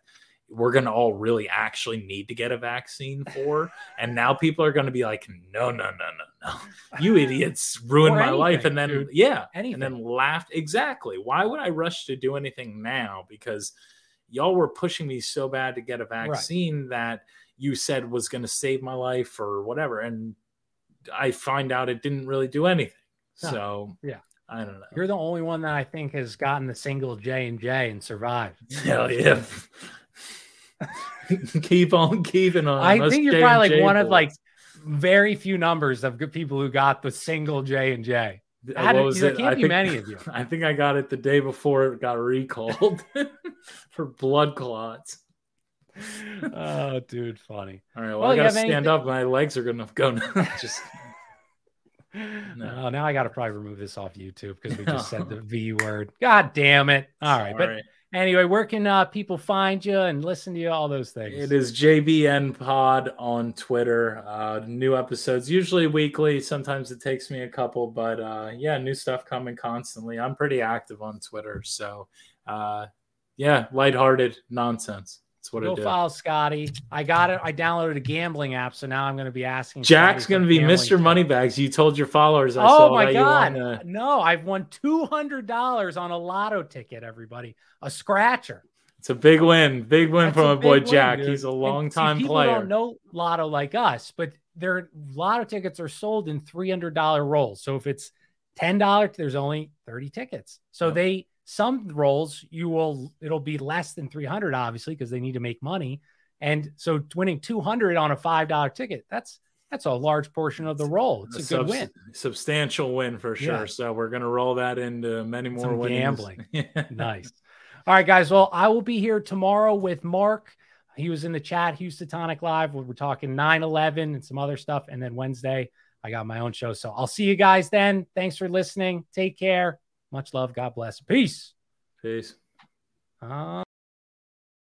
we're going to all really actually need to get a vaccine for. And now people are going to be like no no no no no. You idiots ruined my life. and then dude. yeah. Anything. and then laughed exactly. Why would i rush to do anything now? Because y'all were pushing me so bad to get a vaccine that you said was going to save my life or whatever. And i find out it didn't really do anything. No. so yeah. I don't know You're the only one that I think has gotten the single J and J and survived. hell yeah keep on keeping on I think you're J probably like one of like very few numbers of good people who got the single J and J. How what did- was there can't I be think- many of you. I think I got it the day before it got recalled for blood clots. oh, dude, funny. All right, well, Well, I gotta stand anything- up. My legs are gonna go now. Just No, now I got to probably remove this off YouTube because we just said the V word. God damn it! All right, Sorry. but anyway, where can uh, people find you and listen to you? All those things. It is JBN Pod on Twitter. Uh, new episodes, usually weekly. Sometimes it takes me a couple, but uh, yeah, new stuff coming constantly. I'm pretty active on Twitter, so uh, yeah, lighthearted nonsense. That's what I Go do. follow Scotty. I got it. I downloaded a gambling app, so now I'm going to be asking. Jack's gonna be gambling Mr. Moneybags. You told your followers. I oh my god! won, uh, No, I've won two hundred dollars on a lotto ticket. Everybody, a scratcher. It's a big win. Big win That's from a boy win, Jack. dude. He's a long time people player. don't know lotto like us, but their lotto tickets are sold in three hundred dollar rolls. So if it's ten dollars, there's only thirty tickets. So Yep. they some rolls you will it'll be less than three hundred, obviously, because they need to make money. And so winning two hundred on a five dollar ticket, that's that's a large portion of the roll. It's a, good subs- win. Substantial win for sure. Yeah. So we're gonna roll that into many more Some winnings. gambling. nice. All right, guys. Well, I will be here tomorrow with Mark. He was in the chat, Houston Tonic Live. where We're talking 9 11 and some other stuff. And then Wednesday, I got my own show. So I'll see you guys then. Thanks for listening. Take care. Much love. God bless. Peace. Peace. Uh,